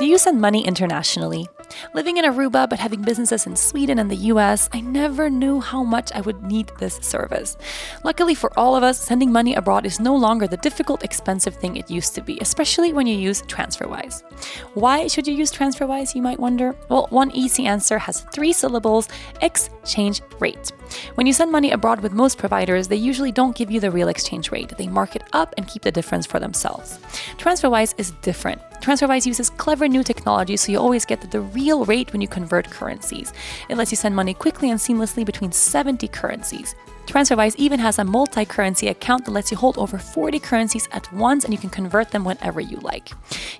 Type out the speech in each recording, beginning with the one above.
Do you send money internationally? Living in Aruba but having businesses in Sweden and the US, I never knew how much I would need this service. Luckily for all of us, sending money abroad is no longer the difficult, expensive thing it used to be, especially when you use TransferWise. Why should you use TransferWise, you might wonder? Well, one easy answer has three syllables exchange rate. When you send money abroad with most providers, they usually don't give you the real exchange rate. They mark it up and keep the difference for themselves. TransferWise is different. TransferWise uses clever new technology so you always get the real rate when you convert currencies. It lets you send money quickly and seamlessly between 70 currencies. TransferWise even has a multi currency account that lets you hold over 40 currencies at once and you can convert them whenever you like.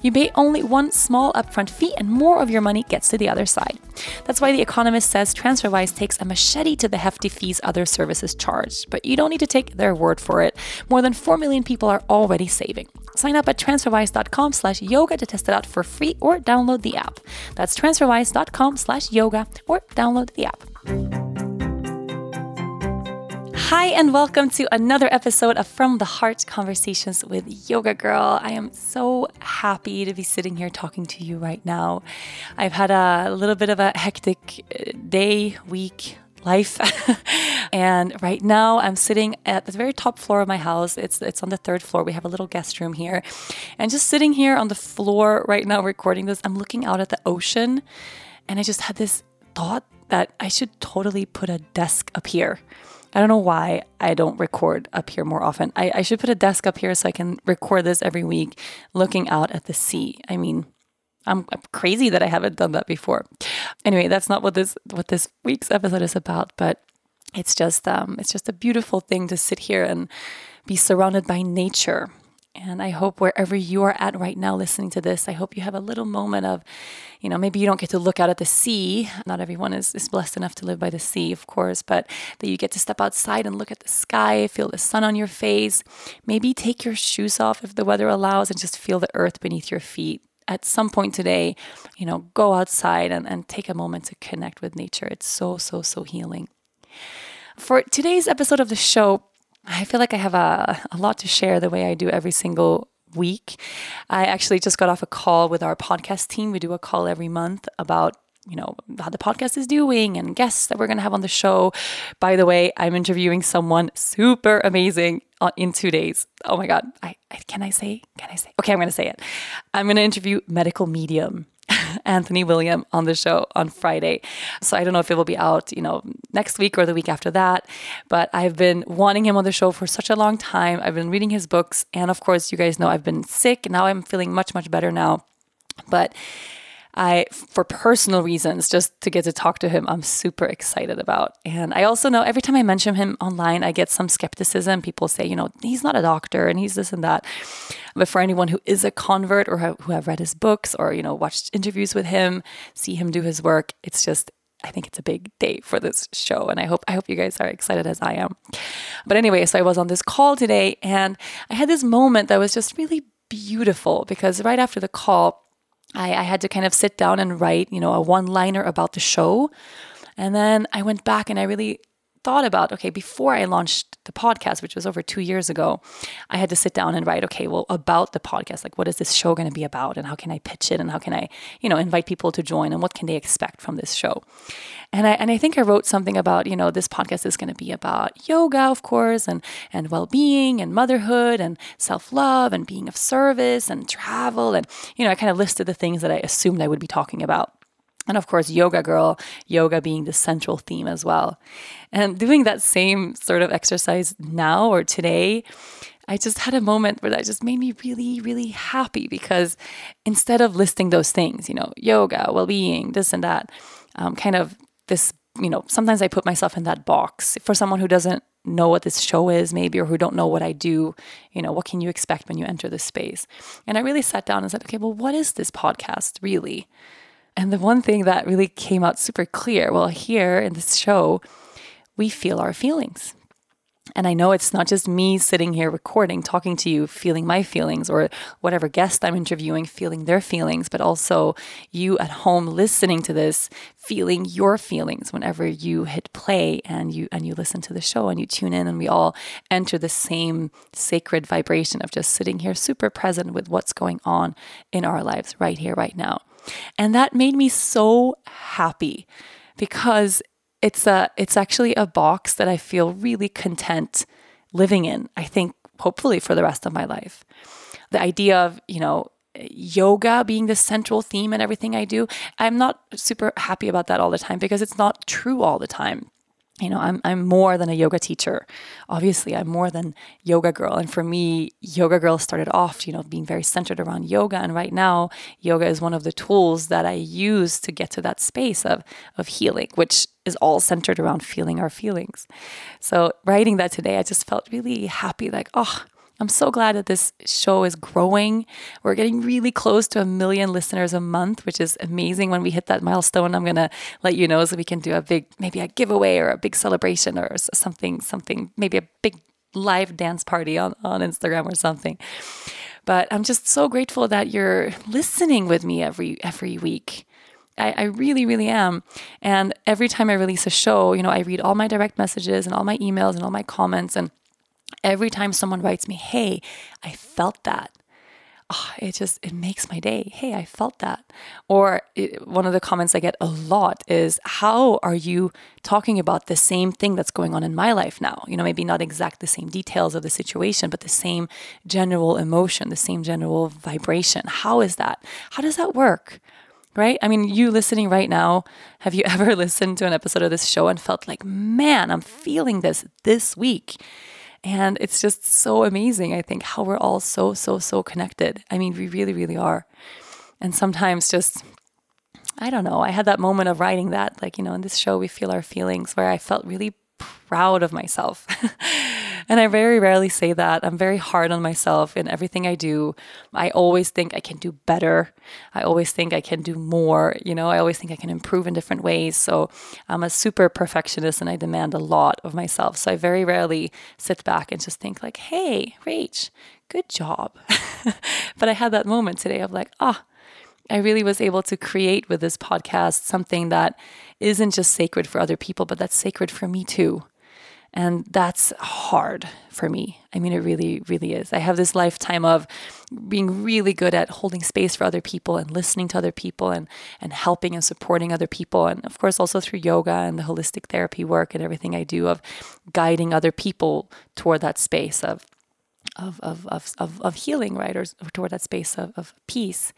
You pay only one small upfront fee and more of your money gets to the other side. That's why The Economist says TransferWise takes a machete to the hefty fees other services charge. But you don't need to take their word for it. More than 4 million people are already saving. Sign up at transferwise.com slash yoga to test it out for free or download the app. That's transferwise.com slash yoga or download the app. Hi, and welcome to another episode of From the Heart Conversations with Yoga Girl. I am so happy to be sitting here talking to you right now. I've had a little bit of a hectic uh, day, week, life. and right now I'm sitting at the very top floor of my house. It's it's on the third floor. We have a little guest room here. And just sitting here on the floor right now recording this, I'm looking out at the ocean and I just had this thought that I should totally put a desk up here I don't know why I don't record up here more often. I, I, should put a desk up here so I can record this every week looking out at the sea. I mean, I'm, crazy that I haven't done that before. Anyway, that's not what this what this week's episode is about, but it's just um, it's just a beautiful thing to sit here and be surrounded by nature and I hope wherever you are at right now listening to this, I hope you have a little moment of, you know, maybe you don't get to look out at the sea. Not everyone is, is blessed enough to live by the sea, of course, but that you get to step outside and look at the sky, feel the sun on your face. Maybe take your shoes off if the weather allows and just feel the earth beneath your feet. At some point today, you know, go outside and, and take a moment to connect with nature. It's so, so, so healing. For today's episode of the show, I feel like I have a, a lot to share the way I do every single week. I actually just got off a call with our podcast team. We do a call every month about you know how the podcast is doing and guests that we're going to have on the show. By the way i'm interviewing someone super amazing in two days. Oh my god. I, I can i say can i say? Okay i'm going to say it. I'm going to interview medical medium Anthony William on the show on Friday. So I don't know if it will be out, you know, next week or the week after that. But I've been wanting him on the show for such a long time. I've been reading his books. And of course, you guys know I've been sick. Now I'm feeling much, much better now. But I, for personal reasons, just to get to talk to him, I'm super excited about. And I also know every time I mention him online, I get some skepticism. People say, you know, he's not a doctor and he's this and that. But for anyone who is a convert or who have read his books or, you know, watched interviews with him, see him do his work, it's just, I think it's a big day for this show. And I hope, I hope you guys are excited as I am. But anyway, so I was on this call today and I had this moment that was just really beautiful because right after the call, I, I had to kind of sit down and write, you know, a one liner about the show. And then I went back and I really thought about okay before i launched the podcast which was over two years ago i had to sit down and write okay well about the podcast like what is this show going to be about and how can i pitch it and how can i you know invite people to join and what can they expect from this show? And i and i think i wrote something about you know this podcast is going to be about yoga of course and and well-being and motherhood and self-love and being of service and travel and you know i kind of listed the things that i assumed i would be talking about and of course, Yoga Girl, yoga being the central theme as well. And doing that same sort of exercise now or today, I just had a moment where that just made me really, really happy because instead of listing those things, you know, yoga, well being, this and that, um, kind of this, you know, sometimes I put myself in that box. For someone who doesn't know what this show is, maybe, or who don't know what I do, you know, what can you expect when you enter this space? And I really sat down and said, okay, well, what is this podcast really? And the one thing that really came out super clear well, here in this show, we feel our feelings. And I know it's not just me sitting here recording, talking to you, feeling my feelings, or whatever guest I'm interviewing feeling their feelings, but also you at home listening to this, feeling your feelings whenever you hit play and you and you listen to the show and you tune in and we all enter the same sacred vibration of just sitting here super present with what's going on in our lives right here, right now. And that made me so happy because it's a it's actually a box that I feel really content living in. I think hopefully for the rest of my life. The idea of, you know, yoga being the central theme in everything I do, I'm not super happy about that all the time because it's not true all the time you know i'm i'm more than a yoga teacher. Obviously i'm more than yoga girl. And for me yoga girl started off you know being very centered around yoga. And right now yoga is one of the tools that i use to get to that space of of healing which is all centered around feeling our feelings. So writing that today i just felt really happy like oh I'm so glad that this show is growing. We're getting really close to a million listeners a month, which is amazing. When we hit that milestone, I'm to let you know so we can do a big, maybe a giveaway or a big celebration or something, something, maybe a big live dance party on, on Instagram or something. But I'm just so grateful that you're listening with me every every week. I, I, really, really am. And every time I release a show, you know, I read all my direct messages and all my emails and all my comments. And every time someone writes me, hey, I felt that. Oh, it just it makes my day. Hey, I felt that. Or it, one of the comments I get a lot is, "How are you talking about the same thing that's going on in my life now? You know, maybe not exact the same details of the situation, but the same general emotion, the same general vibration. How is that? How does that work?" Right? I mean, you listening right now, have you ever listened to an episode of this show and felt like, "Man, I'm feeling this this week." And it's just so amazing, I think, how we're all so, so, so connected. I mean, we really, really are. And sometimes just, I don't know, I had that moment of writing that, like, you know, in this show, we feel our feelings, where I felt really proud of myself. and I very rarely say that. I'm very hard on myself in everything I do. I always think I can do better. I always think I can do more. You know, I always think I can improve in different ways. So I'm a super perfectionist and I demand a lot of myself. So I very rarely sit back and just think, like, hey, Rach, good job. but I had that moment today of like, ah, oh, I really was able to create with this podcast something that isn't just sacred for other people, but that's sacred for me too. And that's hard for me. I mean, it really, really is. I have this lifetime of being really good at holding space for other people and listening to other people and, and helping and supporting other people. And of course, also through yoga and the holistic therapy work and everything I do of guiding other people toward that space of of, of, of, of, of healing, right? Or, toward that space of, of peace.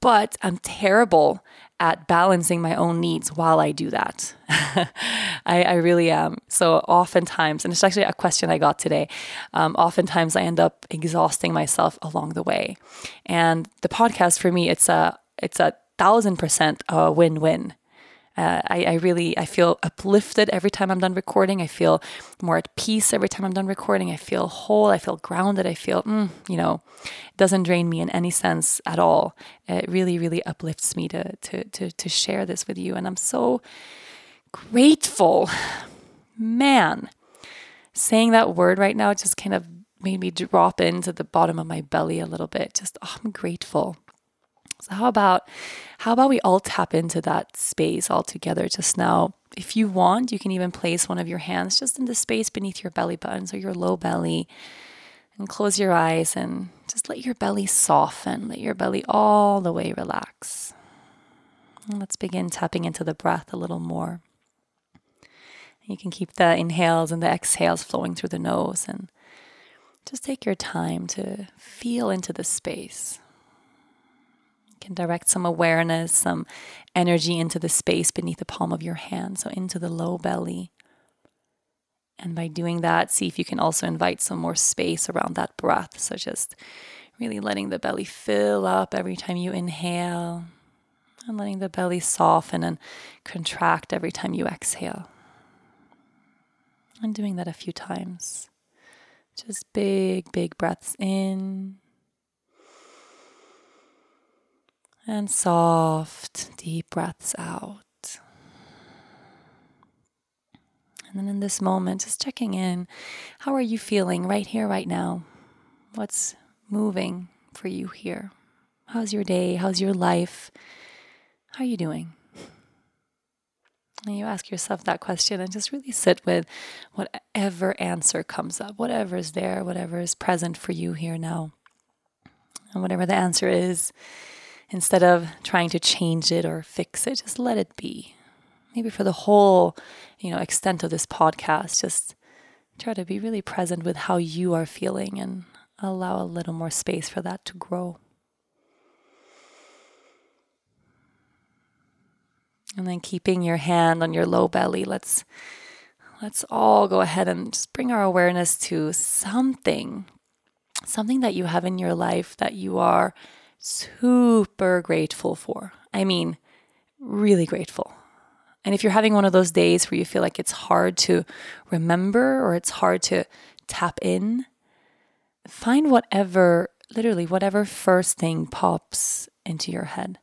But I'm terrible at balancing my own needs while I do that. I, I, really am. So oftentimes, and it's actually a question I got today, um, oftentimes I end up exhausting myself along the way. And the podcast for me, it's a it's a thousand percent a win-win uh, I, I really I feel uplifted every time I'm done recording. I feel more at peace every time I'm done recording. I feel whole. I feel grounded. I feel, mm, you know, it doesn't drain me in any sense at all. It really, really uplifts me to to to to share this with you, and I'm so grateful, man. Saying that word right now just kind of made me drop into the bottom of my belly a little bit. Just oh, I'm grateful. So how about how about we all tap into that space all together just now? If you want, you can even place one of your hands just in the space beneath your belly button, so your low belly, and close your eyes and just let your belly soften. Let your belly all the way relax. And let's begin tapping into the breath a little more. You can keep the inhales and the exhales flowing through the nose and just take your time to feel into the space can direct some awareness, some energy into the space beneath the palm of your hand, so into the low belly. And by doing that, see if you can also invite some more space around that breath. So just really letting the belly fill up every time you inhale and letting the belly soften and contract every time you exhale. And doing that a few times. Just big, big breaths in and soft, deep breaths out. And then in this moment, just checking in. How are you feeling right here, right now? What's moving for you here? How's your day? How's your life? How are you doing? And you ask yourself that question and just really sit with whatever answer comes up, whatever is there, whatever is present for you here now. And whatever the answer is, instead of trying to change it or fix it, just let it be. Maybe for the whole, you know, extent of this podcast, just try to be really present with how you are feeling and allow a little more space for that to grow. And then keeping your hand on your low belly, let's let's all go ahead and just bring our awareness to something something that you have in your life that you are super grateful for. I mean, really grateful. And if you're having one of those days where you feel like it's hard to remember or it's hard to tap in, find whatever, literally, whatever first thing pops into your head.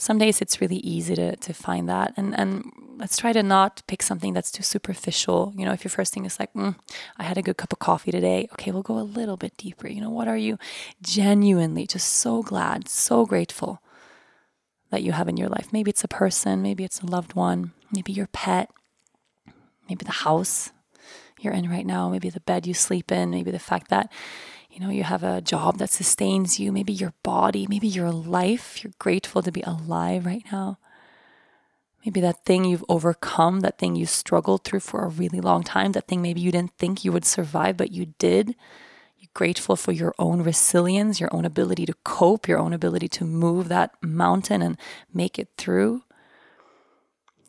Some days it's really easy to, to find that. And, and let's try to not pick something that's too superficial. You know, if your first thing is like, mm, I had a good cup of coffee today, okay, we'll go a little bit deeper. You know, what are you genuinely just so glad, so grateful that you have in your life? Maybe it's a person, maybe it's a loved one, maybe your pet, maybe the house you're in right now, maybe the bed you sleep in, maybe the fact that you know you have a job that sustains you maybe your body maybe your life you're grateful to be alive right now Maybe that thing you've overcome, that thing you struggled through for a really long time, that thing maybe you didn't think you would survive, but you did. You're grateful for your own resilience, your own ability to cope, your own ability to move that mountain and make it through.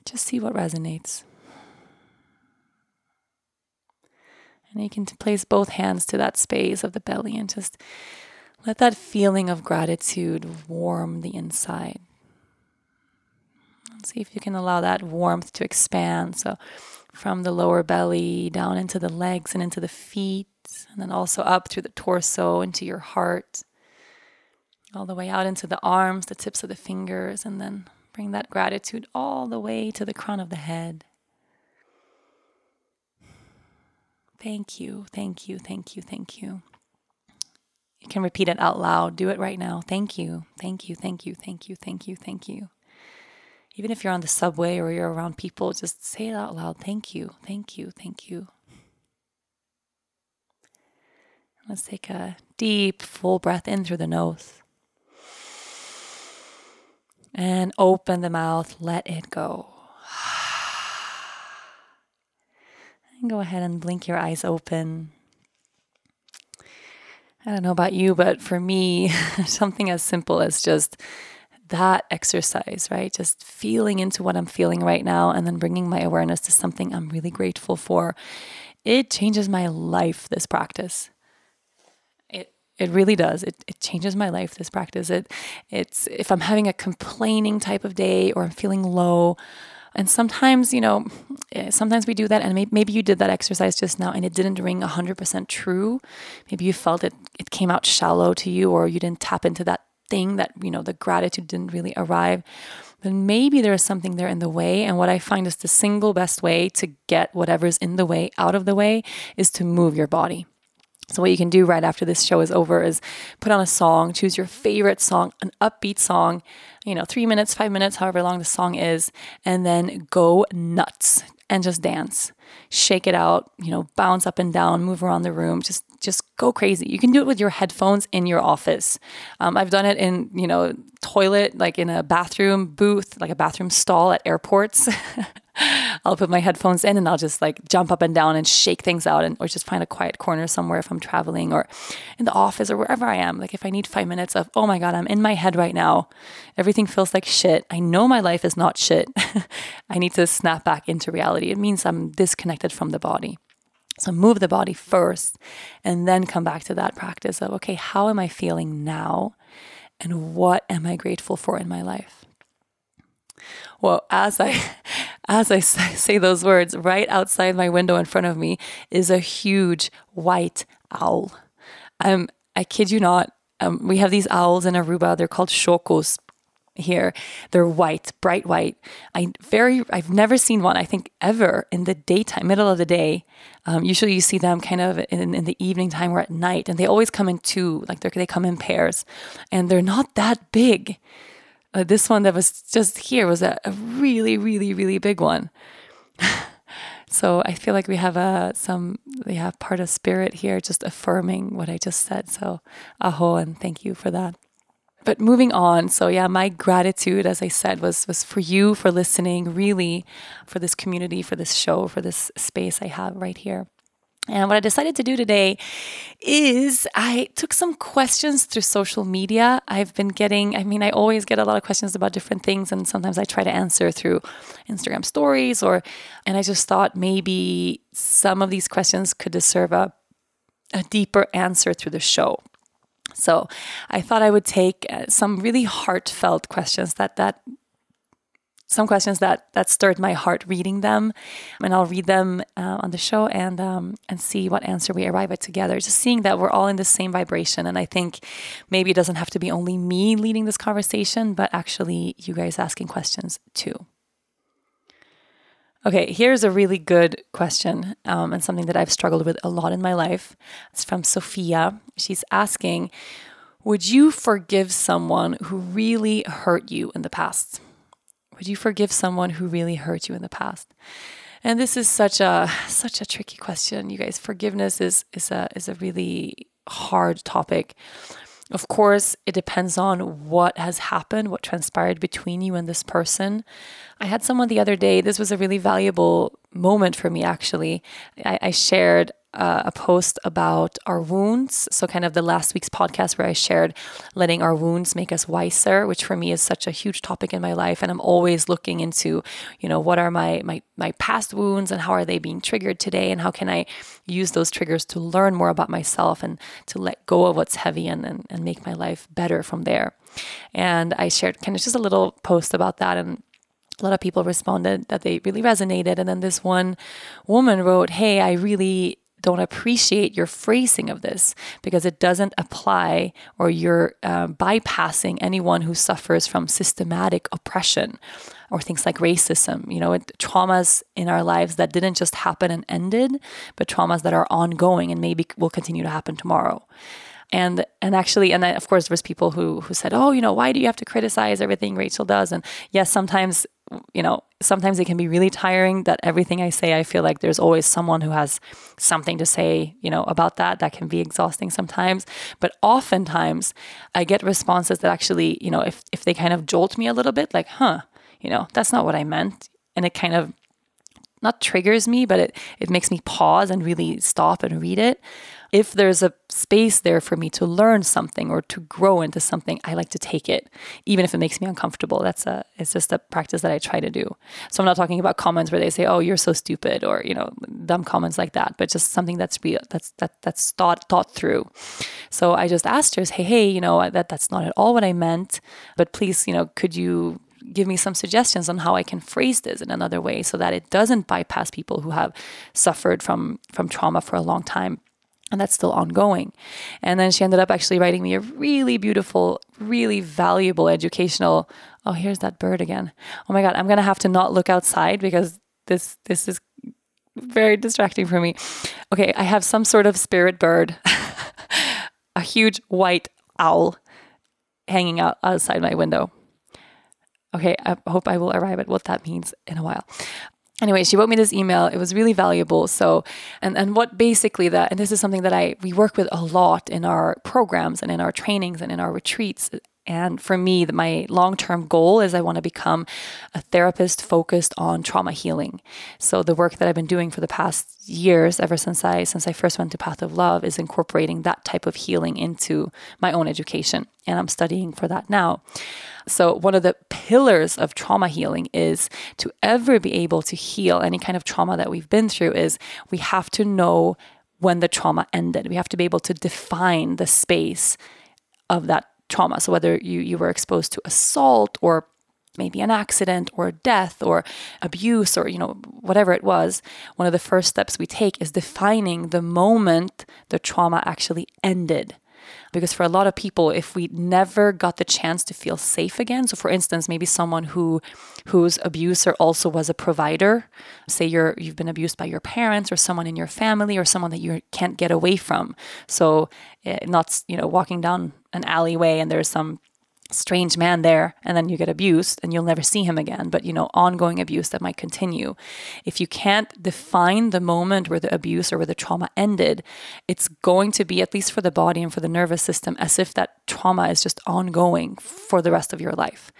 Just see what resonates. And you can place both hands to that space of the belly and just let that feeling of gratitude warm the inside. See if you can allow that warmth to expand. So, from the lower belly down into the legs and into the feet, and then also up through the torso into your heart, all the way out into the arms, the tips of the fingers, and then bring that gratitude all the way to the crown of the head. Thank you, thank you, thank you, thank you. You can repeat it out loud. Do it right now. Thank you, thank you, thank you, thank you, thank you, thank you even if you're on the subway or you're around people, just say it out loud. Thank you, thank you, thank you. Let's take a deep, full breath in through the nose. And open the mouth, let it go. And go ahead and blink your eyes open. I don't know about you, but for me, something as simple as just that exercise, right? Just feeling into what I'm feeling right now and then bringing my awareness to something I'm really grateful for. It changes my life, this practice. It it really does. It, it changes my life, this practice. It it's if I'm having a complaining type of day or I'm feeling low, and sometimes, you know, eh, sometimes we do that, and maybe you did that exercise just now and it didn't ring 100% true. Maybe you felt it, it came out shallow to you, or you didn't tap into that thing that, you know, the gratitude didn't really arrive, then maybe there is something there in the way. And what I find is the single best way to get whatever's in the way out of the way is to move your body. So, what you can do right after this show is over is put on a song, choose your favorite song, an upbeat song, you know, three minutes, five minutes, however long the song is, and then go nuts and just dance. Shake it out, you know, bounce up and down, move around the room, just just go crazy. You can do it with your headphones in your office. Um, I've done it in, you know, toilet, like in a bathroom booth, like a bathroom stall at airports. I'll put my headphones in and I'll just like jump up and down and shake things out and or just find a quiet corner somewhere if I'm traveling or in the office or wherever I am. Like if I need five minutes of, oh my God, I'm in my head right now. Everything feels like shit. I know my life is not shit. I need to snap back into reality. It means I'm disconnected from the body. So move the body first and then come back to that practice of, okay, how am I feeling now? And what am I grateful for in my life? Well, as I as I say those words, right outside my window in front of me is a huge white owl. Um, I kid you not. Um, we have these owls in Aruba. They're called shokos here. They're white, bright white. I very I've never seen one. I think ever in the daytime, middle of the day. Um, usually you see them kind of in, in the evening time or at night, and they always come in two. Like they come in pairs, and they're not that big. Uh, this one that was just here was a, a really, really, really big one. so I feel like we have a some we have part of spirit here, just affirming what I just said. So aho and thank you for that. but moving on so yeah my gratitude as i said was was for you for listening really for this community for this show for this space i have right here and what I decided to do today is I took some questions through social media. I've been getting, I mean, I always get a lot of questions about different things, and sometimes I try to answer through Instagram stories or, and I just thought maybe some of these questions could deserve a, a deeper answer through the show. So I thought I would take uh, some really heartfelt questions that that some questions that that stirred my heart reading them, and I'll read them uh, on the show and um, and see what answer we arrive at together. Just seeing that we're all in the same vibration, and I think maybe it doesn't have to be only me leading this conversation, but actually you guys asking questions too. Okay, here's a really good question um, and something that I've struggled with a lot in my life. It's from Sophia. She's asking, would you forgive someone who really hurt you in the past? Would you forgive someone who really hurt you in the past? And this is such a such a tricky question, you guys. Forgiveness is is a is a really hard topic. Of course, it depends on what has happened, what transpired between you and this person. I had someone the other day, this was a really valuable moment for me actually. I, I shared uh, a post about our wounds. So, kind of the last week's podcast where I shared letting our wounds make us wiser, which for me is such a huge topic in my life. And I'm always looking into, you know, what are my my my past wounds and how are they being triggered today, and how can I use those triggers to learn more about myself and to let go of what's heavy and and, and make my life better from there. And I shared kind of just a little post about that and a lot of people responded that they really resonated. And then this one woman wrote, Hey, I really don't appreciate your phrasing of this because it doesn't apply or you're uh, bypassing anyone who suffers from systematic oppression or things like racism, you know, it, traumas in our lives that didn't just happen and ended, but traumas that are ongoing and maybe will continue to happen tomorrow. And and actually and then of course there's people who who said oh you know why do you have to criticize everything rachel does? And yes sometimes you know, sometimes it can be really tiring that everything I say, I feel like there's always someone who has something to say, you know, about that. That can be exhausting sometimes. But oftentimes I get responses that actually, you know, if, if they kind of jolt me a little bit, like, huh, you know, that's not what I meant. And it kind of not triggers me, but it, it makes me pause and really stop and read it if there's a space there for me to learn something or to grow into something, I like to take it, even if it makes me uncomfortable. That's a it's just a practice that I try to do. So I'm not talking about comments where they say, "Oh, you're so stupid," or you know, dumb comments like that, but just something that's real, that's that that's thought thought through. So I just asked her, "Hey, hey, you know, that that's not at all what I meant, but please, you know, could you?" give me some suggestions on how I can phrase this in another way so that it doesn't bypass people who have suffered from from trauma for a long time and that's still ongoing. And then she ended up actually writing me a really beautiful, really valuable educational. Oh, here's that bird again. Oh my god, I'm gonna have to not look outside because this this is very distracting for me. Okay, I have some sort of spirit bird, a huge white owl hanging out outside my window. Okay, I hope I will arrive at what that means in a while anyway she wrote me this email. It was really valuable. So and and what basically that and this is something that i we work with a lot in our programs and in our trainings and in our retreats and for me, my long term goal is I want to become a therapist focused on trauma healing. So the work that I've been doing for the past years, ever since I since I first went to Path of Love, is incorporating that type of healing into my own education, and I'm studying for that now. So one of the pillars of trauma healing is to ever be able to heal any kind of trauma that we've been through. Is we have to know when the trauma ended. We have to be able to define the space of that trauma. So whether you, you were exposed to assault or maybe an accident or death or abuse or you know whatever it was one of the first steps we take is defining the moment the trauma actually ended because for a lot of people if we never got the chance to feel safe again so for instance maybe someone who whose abuser also was a provider say you're you've been abused by your parents or someone in your family or someone that you can't get away from so uh, not you know walking down an alleyway and there's some strange man there and then you get abused and you'll never see him again but you know ongoing abuse that might continue. If you can't define the moment where the abuse or where the trauma ended it's going to be at least for the body and for the nervous system as if that trauma is just ongoing for the rest of your life.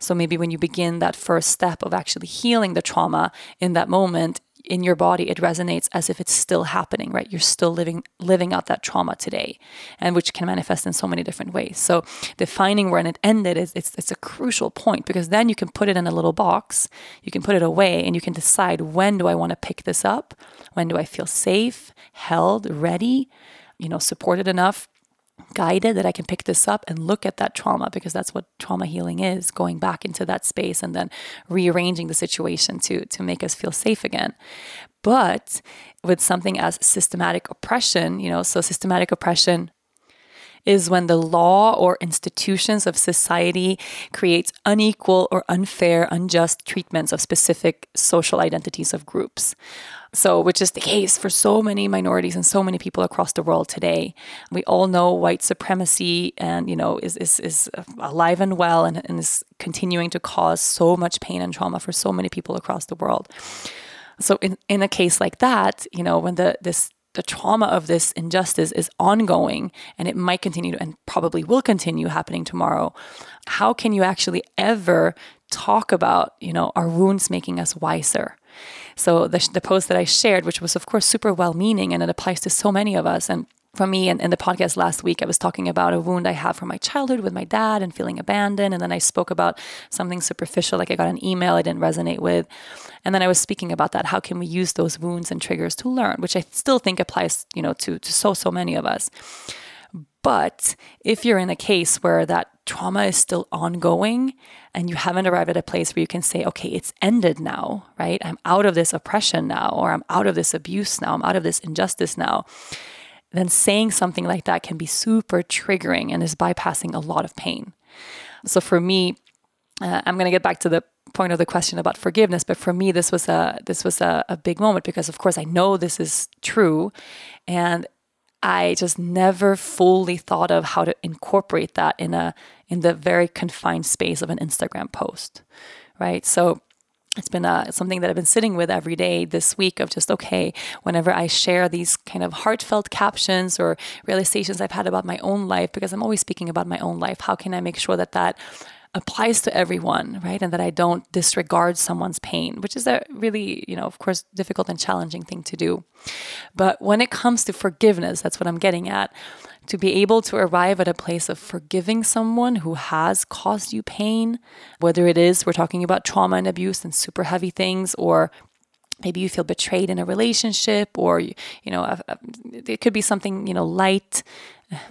So maybe when you begin that first step of actually healing the trauma in that moment in your body it resonates as if it's still happening right? You're still living living out that trauma today and which can manifest in so many different ways. So defining when it ended is it's, it's a crucial point because then you can put it in a little box you can put it away and you can decide when do i want to pick this up? When do i feel safe held ready you know supported enough guided that I can pick this up and look at that trauma because that's what trauma healing is going back into that space and then rearranging the situation to to make us feel safe again. But with something as systematic oppression you know so systematic oppression is when the law or institutions of society creates unequal or unfair unjust treatments of specific social identities of groups so, which is the case for so many minorities and so many people across the world today. We all know white supremacy and, you know, is, is, is alive and well and, and is continuing to cause so much pain and trauma for so many people across the world. So in, in a case like that, you know, when the this the trauma of this injustice is ongoing and it might continue and probably will continue happening tomorrow, how can you actually ever talk about, you know, our wounds making us wiser? So the, the post that I shared, which was of course super well meaning and it applies to so many of us. And for me in, in, the podcast last week, I was talking about a wound I have from my childhood with my dad and feeling abandoned. And then I spoke about something superficial, like I got an email I didn't resonate with. And then I was speaking about that. How can we use those wounds and triggers to learn, which I still think applies, you know, to, to so, so many of us. But if you're in a case where that trauma is still ongoing and you haven't arrived at a place where you can say, okay, it's ended now, right? I'm out of this oppression now, or I'm out of this abuse now, I'm out of this injustice now, then saying something like that can be super triggering and is bypassing a lot of pain. So for me, uh, I'm going to get back to the point of the question about forgiveness, but for me, this was a this was a, a big moment because, of course, I know this is true, and I just never fully thought of how to incorporate that in a in the very confined space of an Instagram post, right? So it's been uh, something that I've been sitting with every day this week of just okay, whenever I share these kind of heartfelt captions or realizations I've had about my own life, because I'm always speaking about my own life, how can I make sure that that applies to everyone, right? And that I don't disregard someone's pain, which is a really, you know, of course, difficult and challenging thing to do. But when it comes to forgiveness, that's what I'm getting at. To be able to arrive at a place of forgiving someone who has caused you pain, whether it is we're talking about trauma and abuse and super heavy things, or maybe you feel betrayed in a relationship, or you know, it could be something you know light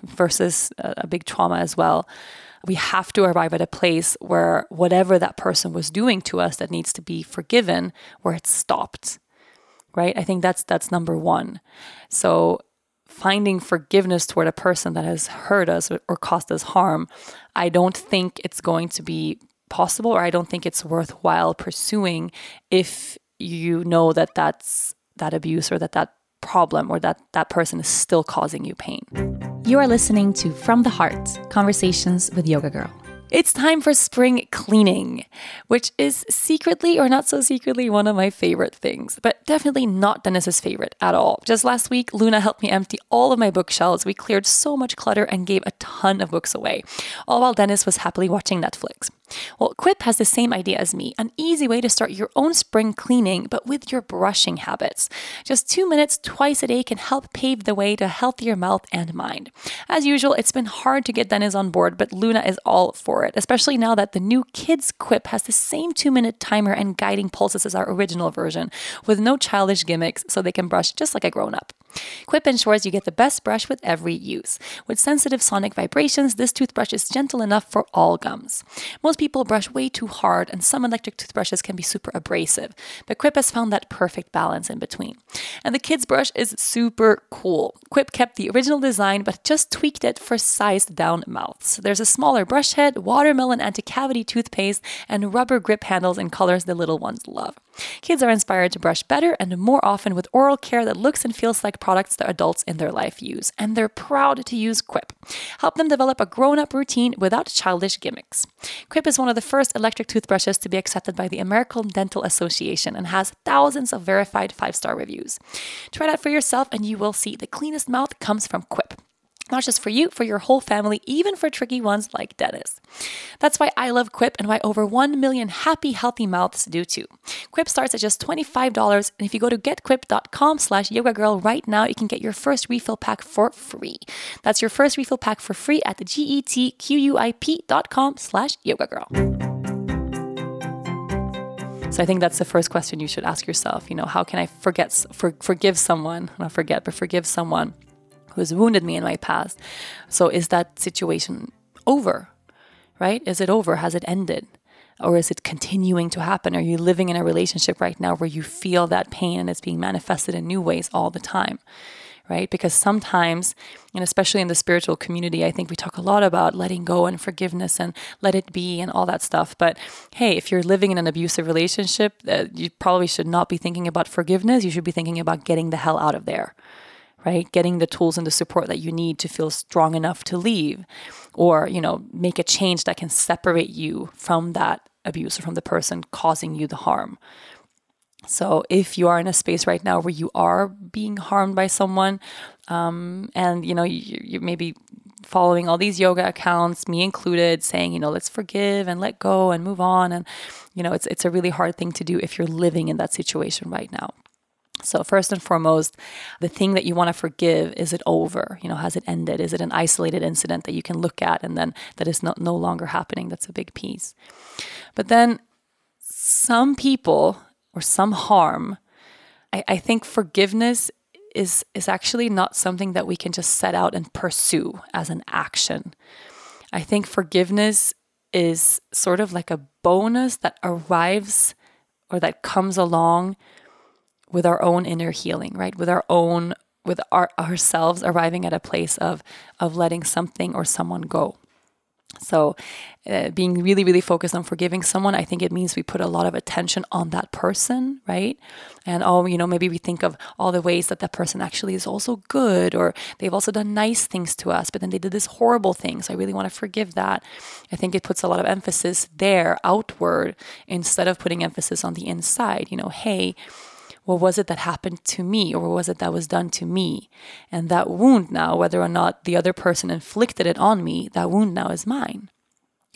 versus a big trauma as well we have to arrive at a place where whatever that person was doing to us that needs to be forgiven, where it's stopped. Right? I think that's that's number 1. So finding forgiveness toward a person that has hurt us or caused us harm, I don't think it's going to be possible or I don't think it's worthwhile pursuing if you know that that's that abuse or that that problem or that that person is still causing you pain. You are listening to From the Heart Conversations with Yoga Girl. It's time for spring cleaning, which is secretly or not so secretly one of my favorite things, but definitely not Dennis's favorite at all. Just last week, Luna helped me empty all of my bookshelves. We cleared so much clutter and gave a ton of books away, all while Dennis was happily watching Netflix. Well, Quip has the same idea as me an easy way to start your own spring cleaning, but with your brushing habits. Just two minutes twice a day can help pave the way to a healthier mouth and mind. As usual, it's been hard to get Dennis on board, but Luna is all for it, especially now that the new Kids Quip has the same two minute timer and guiding pulses as our original version, with no childish gimmicks so they can brush just like a grown up. Quip ensures you get the best brush with every use. With sensitive sonic vibrations, this toothbrush is gentle enough for all gums. Most people brush way too hard, and some electric toothbrushes can be super abrasive, but Quip has found that perfect balance in between. And the kids' brush is super cool. Quip kept the original design, but just tweaked it for sized down mouths. There's a smaller brush head, watermelon anti cavity toothpaste, and rubber grip handles in colors the little ones love. Kids are inspired to brush better and more often with oral care that looks and feels like products that adults in their life use, and they're proud to use Quip. Help them develop a grown up routine without childish gimmicks. Quip is one of the first electric toothbrushes to be accepted by the American Dental Association and has thousands of verified five star reviews. Try it out for yourself, and you will see the cleanest mouth comes from Quip not just for you, for your whole family, even for tricky ones like Dennis. That's why I love Quip and why over 1 million happy, healthy mouths do too. Quip starts at just $25, and if you go to getquip.com slash yoga girl right now, you can get your first refill pack for free. That's your first refill pack for free at the getquip.com slash yoga girl. So I think that's the first question you should ask yourself. You know, how can I forget, for, forgive someone, not forget, but forgive someone who has wounded me in my past. So is that situation over? Right? Is it over? Has it ended? Or is it continuing to happen? Are you living in a relationship right now where you feel that pain and it's being manifested in new ways all the time? Right? Because sometimes, and especially in the spiritual community, I think we talk a lot about letting go and forgiveness and let it be and all that stuff. But hey, if you're living in an abusive relationship, uh, you probably should not be thinking about forgiveness. You should be thinking about getting the hell out of there right? Getting the tools and the support that you need to feel strong enough to leave or, you know, make a change that can separate you from that abuse or from the person causing you the harm. So, if you are in a space right now where you are being harmed by someone, um, and you know you, you maybe following all these yoga accounts, me included, saying you know let's forgive and let go and move on, and you know it's it's a really hard thing to do if you're living in that situation right now. So, first and foremost, the thing that you want to forgive is it over? You know, has it ended? Is it an isolated incident that you can look at and then that is not, no longer happening? That's a big piece. But then, some people or some harm, I, I think forgiveness is, is actually not something that we can just set out and pursue as an action. I think forgiveness is sort of like a bonus that arrives or that comes along with our own inner healing, right? With our own with our, ourselves arriving at a place of of letting something or someone go. So, uh, being really, really focused on forgiving someone, I think it means we put a lot of attention on that person, right? And oh, you know, maybe we think of all the ways that that person actually is also good, or they've also done nice things to us, but then they did this horrible thing. So I really want to forgive that. I think it puts a lot of emphasis there, outward, instead of putting emphasis on the inside. You know, hey, what was it that happened to me or what was it that was done to me? And that wound now, whether or not the other person inflicted it on me, that wound now is mine.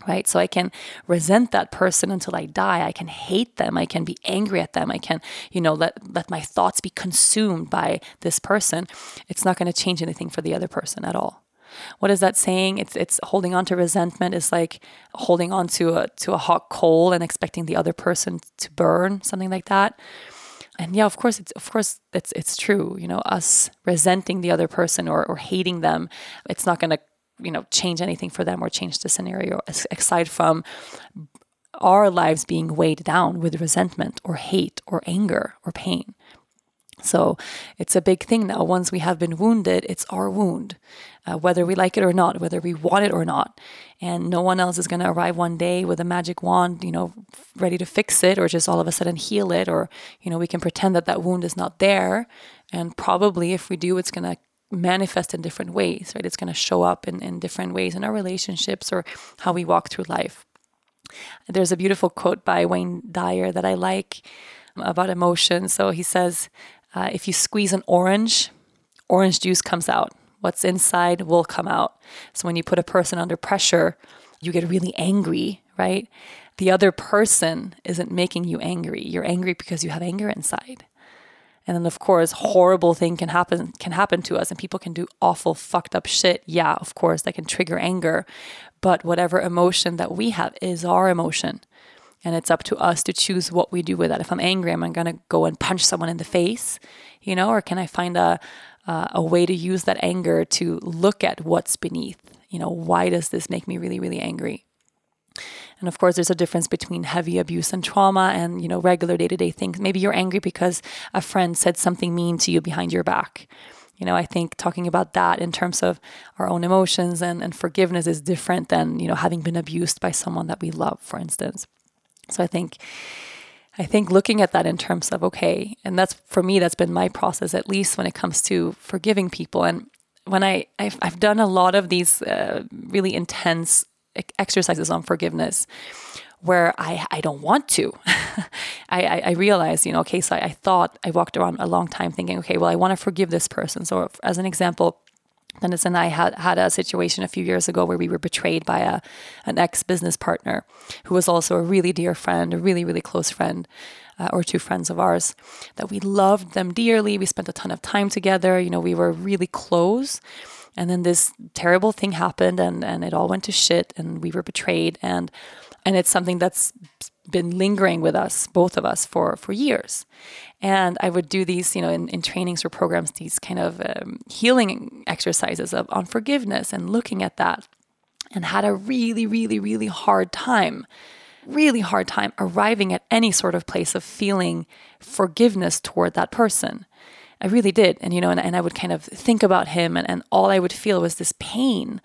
Right? So I can resent that person until I die. I can hate them. I can be angry at them. I can, you know, let, let my thoughts be consumed by this person. It's not going to change anything for the other person at all. What is that saying? It's it's holding on to resentment is like holding on to a to a hot coal and expecting the other person to burn, something like that and yeah, of course, it's of course it's it's true. You know, us resenting the other person or or hating them, it's not going to you know change anything for them or change the scenario aside from our lives being weighed down with resentment or hate or anger or pain. So it's a big thing now. Once we have been wounded, it's our wound, uh, whether we like it or not, whether we want it or not. And no one else is going to arrive one day with a magic wand, you know, ready to fix it or just all of a sudden heal it. Or, you know, we can pretend that that wound is not there. And probably if we do, it's going to manifest in different ways, right? It's going to show up in, in different ways in our relationships or how we walk through life. There's a beautiful quote by Wayne Dyer that I like about emotion. So he says, uh, if you squeeze an orange, orange juice comes out. What's inside will come out. So when you put a person under pressure, you get really angry, right? The other person isn't making you angry. You're angry because you have anger inside. And then of course, horrible thing can happen can happen to us and people can do awful fucked up shit. Yeah, of course, that can trigger anger. But whatever emotion that we have is our emotion. And it's up to us to choose what we do with that. If I'm angry, am I going to go and punch someone in the face? You know, or can I find a, uh, a way to use that anger to look at what's beneath? You know, why does this make me really, really angry? And of course, there's a difference between heavy abuse and trauma and, you know, regular day to day things. Maybe you're angry because a friend said something mean to you behind your back. You know, I think talking about that in terms of our own emotions and, and forgiveness is different than, you know, having been abused by someone that we love, for instance. So I think I think looking at that in terms of, okay, and that's for me, that's been my process, at least when it comes to forgiving people. And when I, I've, I've done a lot of these uh, really intense exercises on forgiveness where I, I don't want to. I, I, I realized, you know, okay, so I, I thought I walked around a long time thinking, okay, well, I want to forgive this person. So, as an example, Dennis and I had had a situation a few years ago where we were betrayed by a an ex business partner who was also a really dear friend, a really really close friend, uh, or two friends of ours that we loved them dearly. We spent a ton of time together. You know, we were really close. And then this terrible thing happened, and and it all went to shit, and we were betrayed, and and it's something that's been lingering with us, both of us, for for years. And I would do these, you know, in, in trainings or programs, these kind of um, healing exercises of on forgiveness and looking at that, and had a really, really, really hard time, really hard time arriving at any sort of place of feeling forgiveness toward that person. I really did. And, you know, and, and I would kind of think about him, and, and all I would feel was this pain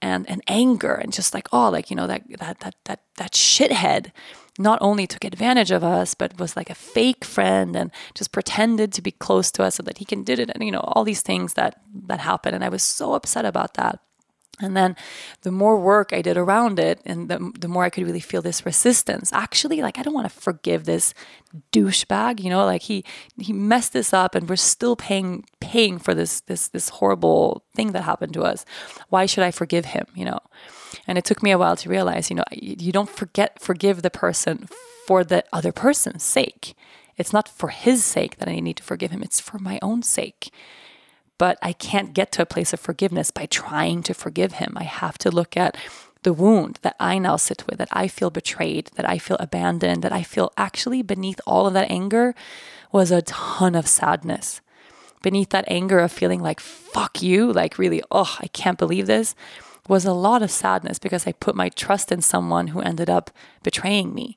and, and anger and just like, oh, like, you know, that, that, that, that, that shithead not only took advantage of us, but was like a fake friend and just pretended to be close to us so that he can did it and you know all these things that that happened. And I was so upset about that. And then the more work I did around it, and the, the more I could really feel this resistance. Actually, like I don't want to forgive this douchebag, you know, like he he messed this up and we're still paying paying for this this this horrible thing that happened to us. Why should I forgive him, you know? And it took me a while to realize, you know, you don't forget forgive the person for the other person's sake. It's not for his sake that I need to forgive him, it's for my own sake. But I can't get to a place of forgiveness by trying to forgive him. I have to look at the wound that I now sit with, that I feel betrayed, that I feel abandoned, that I feel actually beneath all of that anger was a ton of sadness. Beneath that anger of feeling like, fuck you, like really, oh, I can't believe this was a lot of sadness because I put my trust in someone who ended up betraying me.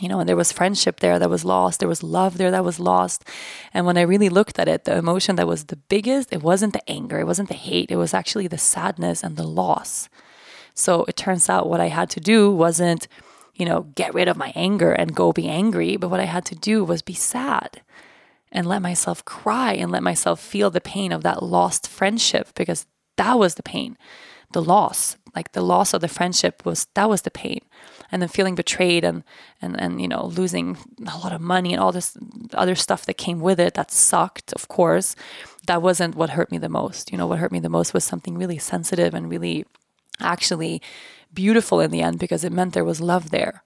You know, and there was friendship there that was lost. There was love there that was lost. And when I really looked at it, the emotion that was the biggest, it wasn't the anger, it wasn't the hate, it was actually the sadness and the loss. So it turns out what I had to do wasn't, you know, get rid of my anger and go be angry, but what I had to do was be sad and let myself cry and let myself feel the pain of that lost friendship because that was the pain the loss like the loss of the friendship was that was the pain and then feeling betrayed and and and you know losing a lot of money and all this other stuff that came with it that sucked of course. That wasn't what hurt me the most. You know what hurt me the most was something really sensitive and really actually beautiful in the end because it meant there was love there.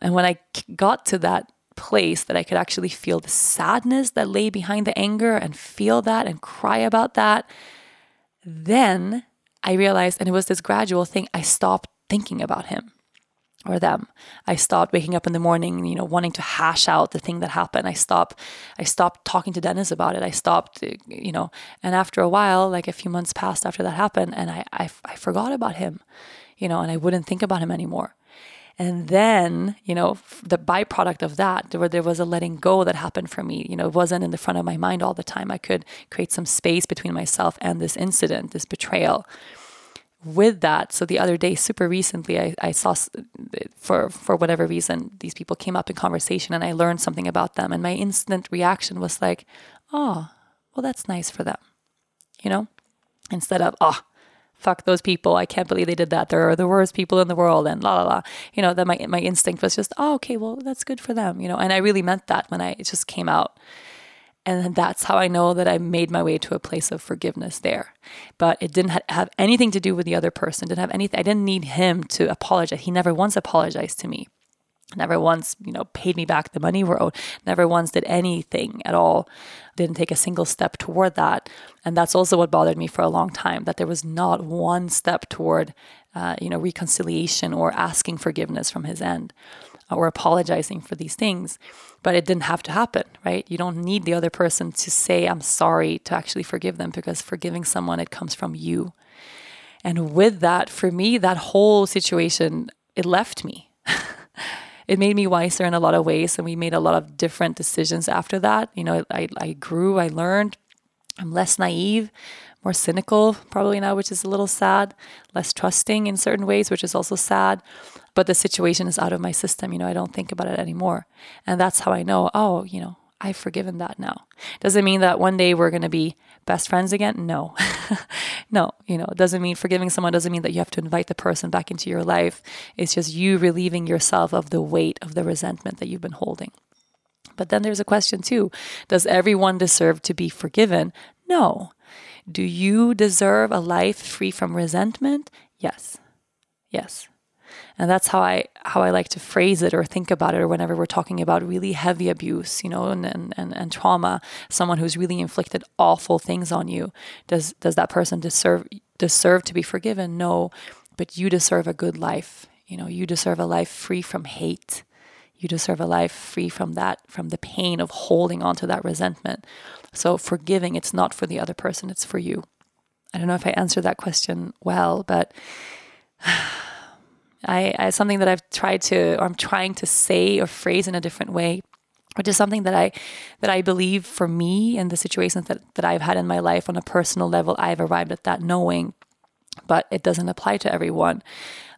And when i got to that place that i could actually feel the sadness that lay behind the anger and feel that and cry about that then I realized, and it was this gradual thing, I stopped thinking about him or them. I stopped waking up in the morning, you know, wanting to hash out the thing that happened. I stopped, I stopped talking to Dennis about it. I stopped, you know, and after a while, like a few months passed after that happened, and I, I, I forgot about him, you know, and I wouldn't think about him anymore. And then, you know, the byproduct of that, where there was a letting go that happened for me, you know, it wasn't in the front of my mind all the time. I could create some space between myself and this incident, this betrayal. With that, so the other day, super recently, I, I saw for for whatever reason these people came up in conversation, and I learned something about them, and my instant reaction was like, "Oh, well, that's nice for them," you know, instead of "Oh, fuck those people. I can't believe they did that. They're the worst people in the world and la la la. You know, that my my instinct was just, oh, okay, well, that's good for them, you know. And I really meant that when I it just came out. And that's how I know that I made my way to a place of forgiveness there. But it didn't have anything to do with the other person. Didn't have anything. I didn't need him to apologize. He never once apologized to me never once you know paid me back the money we're owed never once did anything at all. Didn't take a single step toward that. And that's also what bothered me for a long time that there was not one step toward uh, you know reconciliation or asking forgiveness from his end or apologizing for these things. But it didn't have to happen right? You don't need the other person to say i'm sorry to actually forgive them because forgiving someone it comes from you. And with that for me that whole situation it left me it made me wiser in a lot of ways and we made a lot of different decisions after that you know i, I grew i learned i'm less naive more cynical probably now, which is a little sad, less trusting in certain ways, which is also sad. But the situation is out of my system. You know, I don't think about it anymore. And that's how I know, oh, you know, I've forgiven that now. Does it mean that one day we're going to be best friends again? No. no, you know, it doesn't mean forgiving someone doesn't mean that you have to invite the person back into your life. It's just you relieving yourself of the weight of the resentment that you've been holding. But then there's a question too Does everyone deserve to be forgiven? No. Do you deserve a life free from resentment? Yes. Yes. And that's how I how I like to phrase it or think about it or whenever we're talking about really heavy abuse, you know, and, and, and, and trauma, someone who's really inflicted awful things on you. Does does that person deserve deserve to be forgiven? No. But you deserve a good life. You know, you deserve a life free from hate. You deserve a life free from that, from the pain of holding on to that resentment. So forgiving, it's not for the other person, it's for you. I don't know if I answered that question well, but I, I something that I've tried to or I'm trying to say or phrase in a different way which is something that I that I believe for me and the situations that, that I've had in my life on a personal level, I've arrived at that knowing, but it doesn't apply to everyone.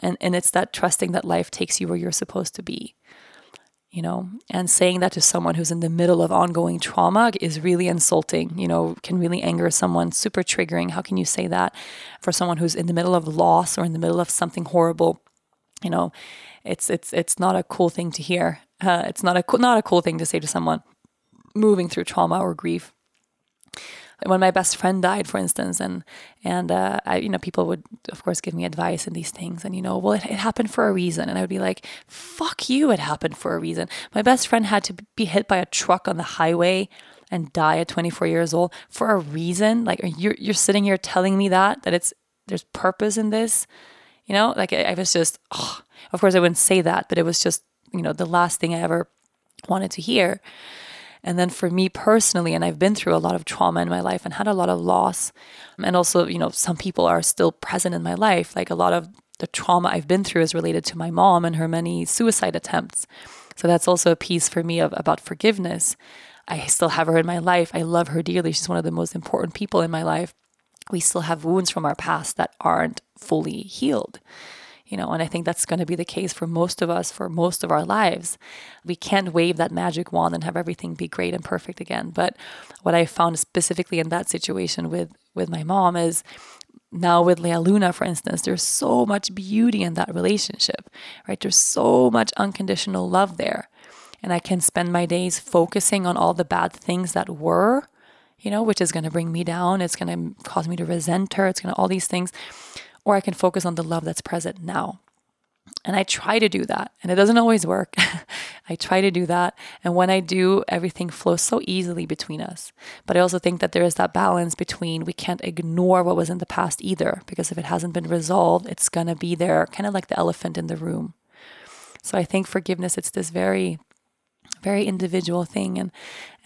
And and it's that trusting that life takes you where you're supposed to be. You know, and saying that to someone who's in the middle of ongoing trauma is really insulting, you know, can really anger someone, super triggering. How can you say that for someone who's in the middle of loss or in the middle of something horrible? You know, it's it's it's not a cool thing to hear. Uh, it's not a not a cool thing to say to someone moving through trauma or grief. When my best friend died, for instance, and and uh, I, you know, people would of course give me advice and these things, and you know, well, it, it happened for a reason, and I would be like, "Fuck you! It happened for a reason." My best friend had to be hit by a truck on the highway and die at 24 years old for a reason. Like you're you're sitting here telling me that that it's there's purpose in this you know, like I, I was just, oh, of course, I wouldn't say that, but it was just, you know, the last thing I ever wanted to hear. And then for me personally, and I've been through a lot of trauma in my life and had a lot of loss. And also, you know, some people are still present in my life. Like a lot of the trauma I've been through is related to my mom and her many suicide attempts. So that's also a piece for me of about forgiveness. I still have her in my life. I love her dearly. She's one of the most important people in my life we still have wounds from our past that aren't fully healed you know and i think that's going to be the case for most of us for most of our lives we can't wave that magic wand and have everything be great and perfect again but what i found specifically in that situation with with my mom is now with Lea Luna, for instance, there's so much beauty in that relationship, right? There's so much unconditional love there. And I can spend my days focusing on all the bad things that were you know, which is going to bring me down. It's going to cause me to resent her. It's going to all these things. Or I can focus on the love that's present now. And I try to do that, and it doesn't always work. I try to do that. And when I do, everything flows so easily between us. But I also think that there is that balance between we can't ignore what was in the past either, because if it hasn't been resolved, it's going to be there, kind of like the elephant in the room. So I think forgiveness, it's this very very individual thing. And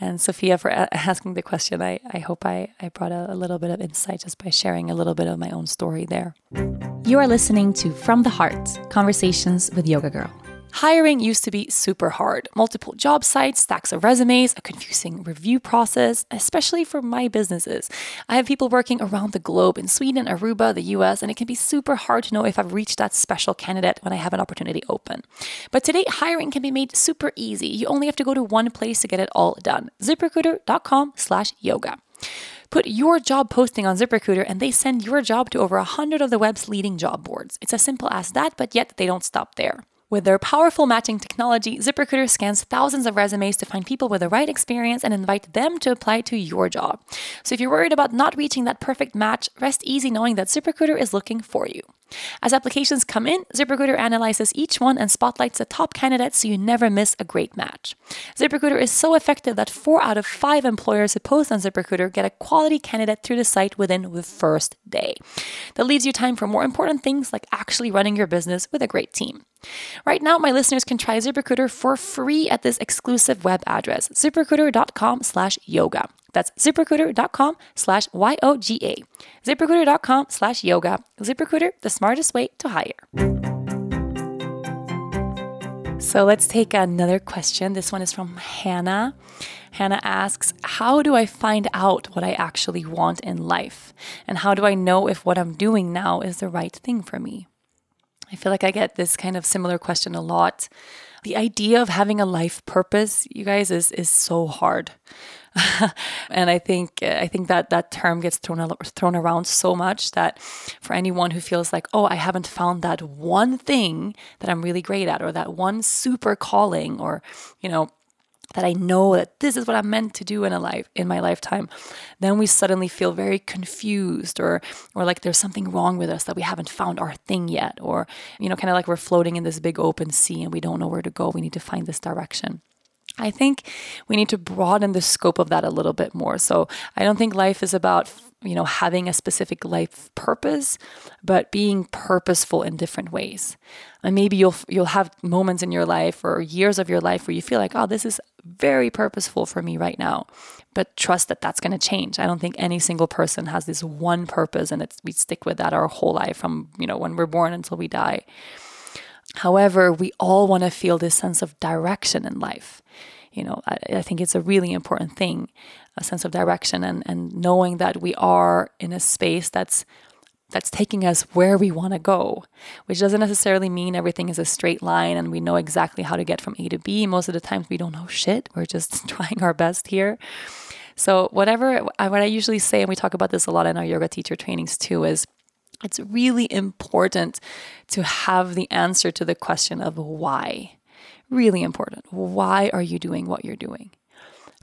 and Sophia for asking the question. I, I hope I, I brought a, a little bit of insight just by sharing a little bit of my own story there. You are listening to From the Heart Conversations with Yoga Girl. Hiring used to be super hard. Multiple job sites, stacks of resumes, a confusing review process, especially for my businesses. I have people working around the globe in Sweden, Aruba, the US, and it can be super hard to know if I've reached that special candidate when I have an opportunity open. But today, hiring can be made super easy. You only have to go to one place to get it all done. ZipRecruiter.com slash yoga. Put your job posting on ZipRecruiter and they send your job to over 100 of the web's leading job boards. It's as simple as that, but yet they don't stop there. With their powerful matching technology, ZipRecruiter scans thousands of resumes to find people with the right experience and invite them to apply to your job. So if you're worried about not reaching that perfect match, rest easy knowing that ZipRecruiter is looking for you. As applications come in, ZipRecruiter analyzes each one and spotlights the top candidates so you never miss a great match. ZipRecruiter is so effective that four out of five employers who post on ZipRecruiter get a quality candidate through the site within the first day. That leaves you time for more important things like actually running your business with a great team. Right now, my listeners can try ZipRecruiter for free at this exclusive web address, ziprecruiter.com slash yoga. That's ziprecruiter.com slash Y-O-G-A. ZipRecruiter.com slash yoga. ZipRecruiter, the smartest way to hire. So let's take another question. This one is from Hannah. Hannah asks, How do I find out what I actually want in life? And how do I know if what I'm doing now is the right thing for me? I feel like I get this kind of similar question a lot. The idea of having a life purpose, you guys, is is so hard. and I think I think that that term gets thrown thrown around so much that for anyone who feels like, oh, I haven't found that one thing that I'm really great at, or that one super calling, or you know, that I know that this is what I'm meant to do in a life in my lifetime, then we suddenly feel very confused or or like there's something wrong with us that we haven't found our thing yet or you know kind of like we're floating in this big open sea and we don't know where to go. We need to find this direction. I think we need to broaden the scope of that a little bit more. So I don't think life is about you know having a specific life purpose, but being purposeful in different ways. And maybe you'll you'll have moments in your life or years of your life where you feel like, oh, this is very purposeful for me right now. But trust that that's going to change. I don't think any single person has this one purpose, and it's we stick with that our whole life from you know when we're born until we die. However, we all want to feel this sense of direction in life. You know, I, I, think it's a really important thing, a sense of direction and, and knowing that we are in a space that's that's taking us where we want to go, which doesn't necessarily mean everything is a straight line and we know exactly how to get from A to B. Most of the times we don't know shit. We're just trying our best here. So, whatever, uh, what I usually say, and we talk about this a lot in our yoga teacher trainings too, is it's really important to have the answer to the question of why. Really important. Why are you doing what you're doing?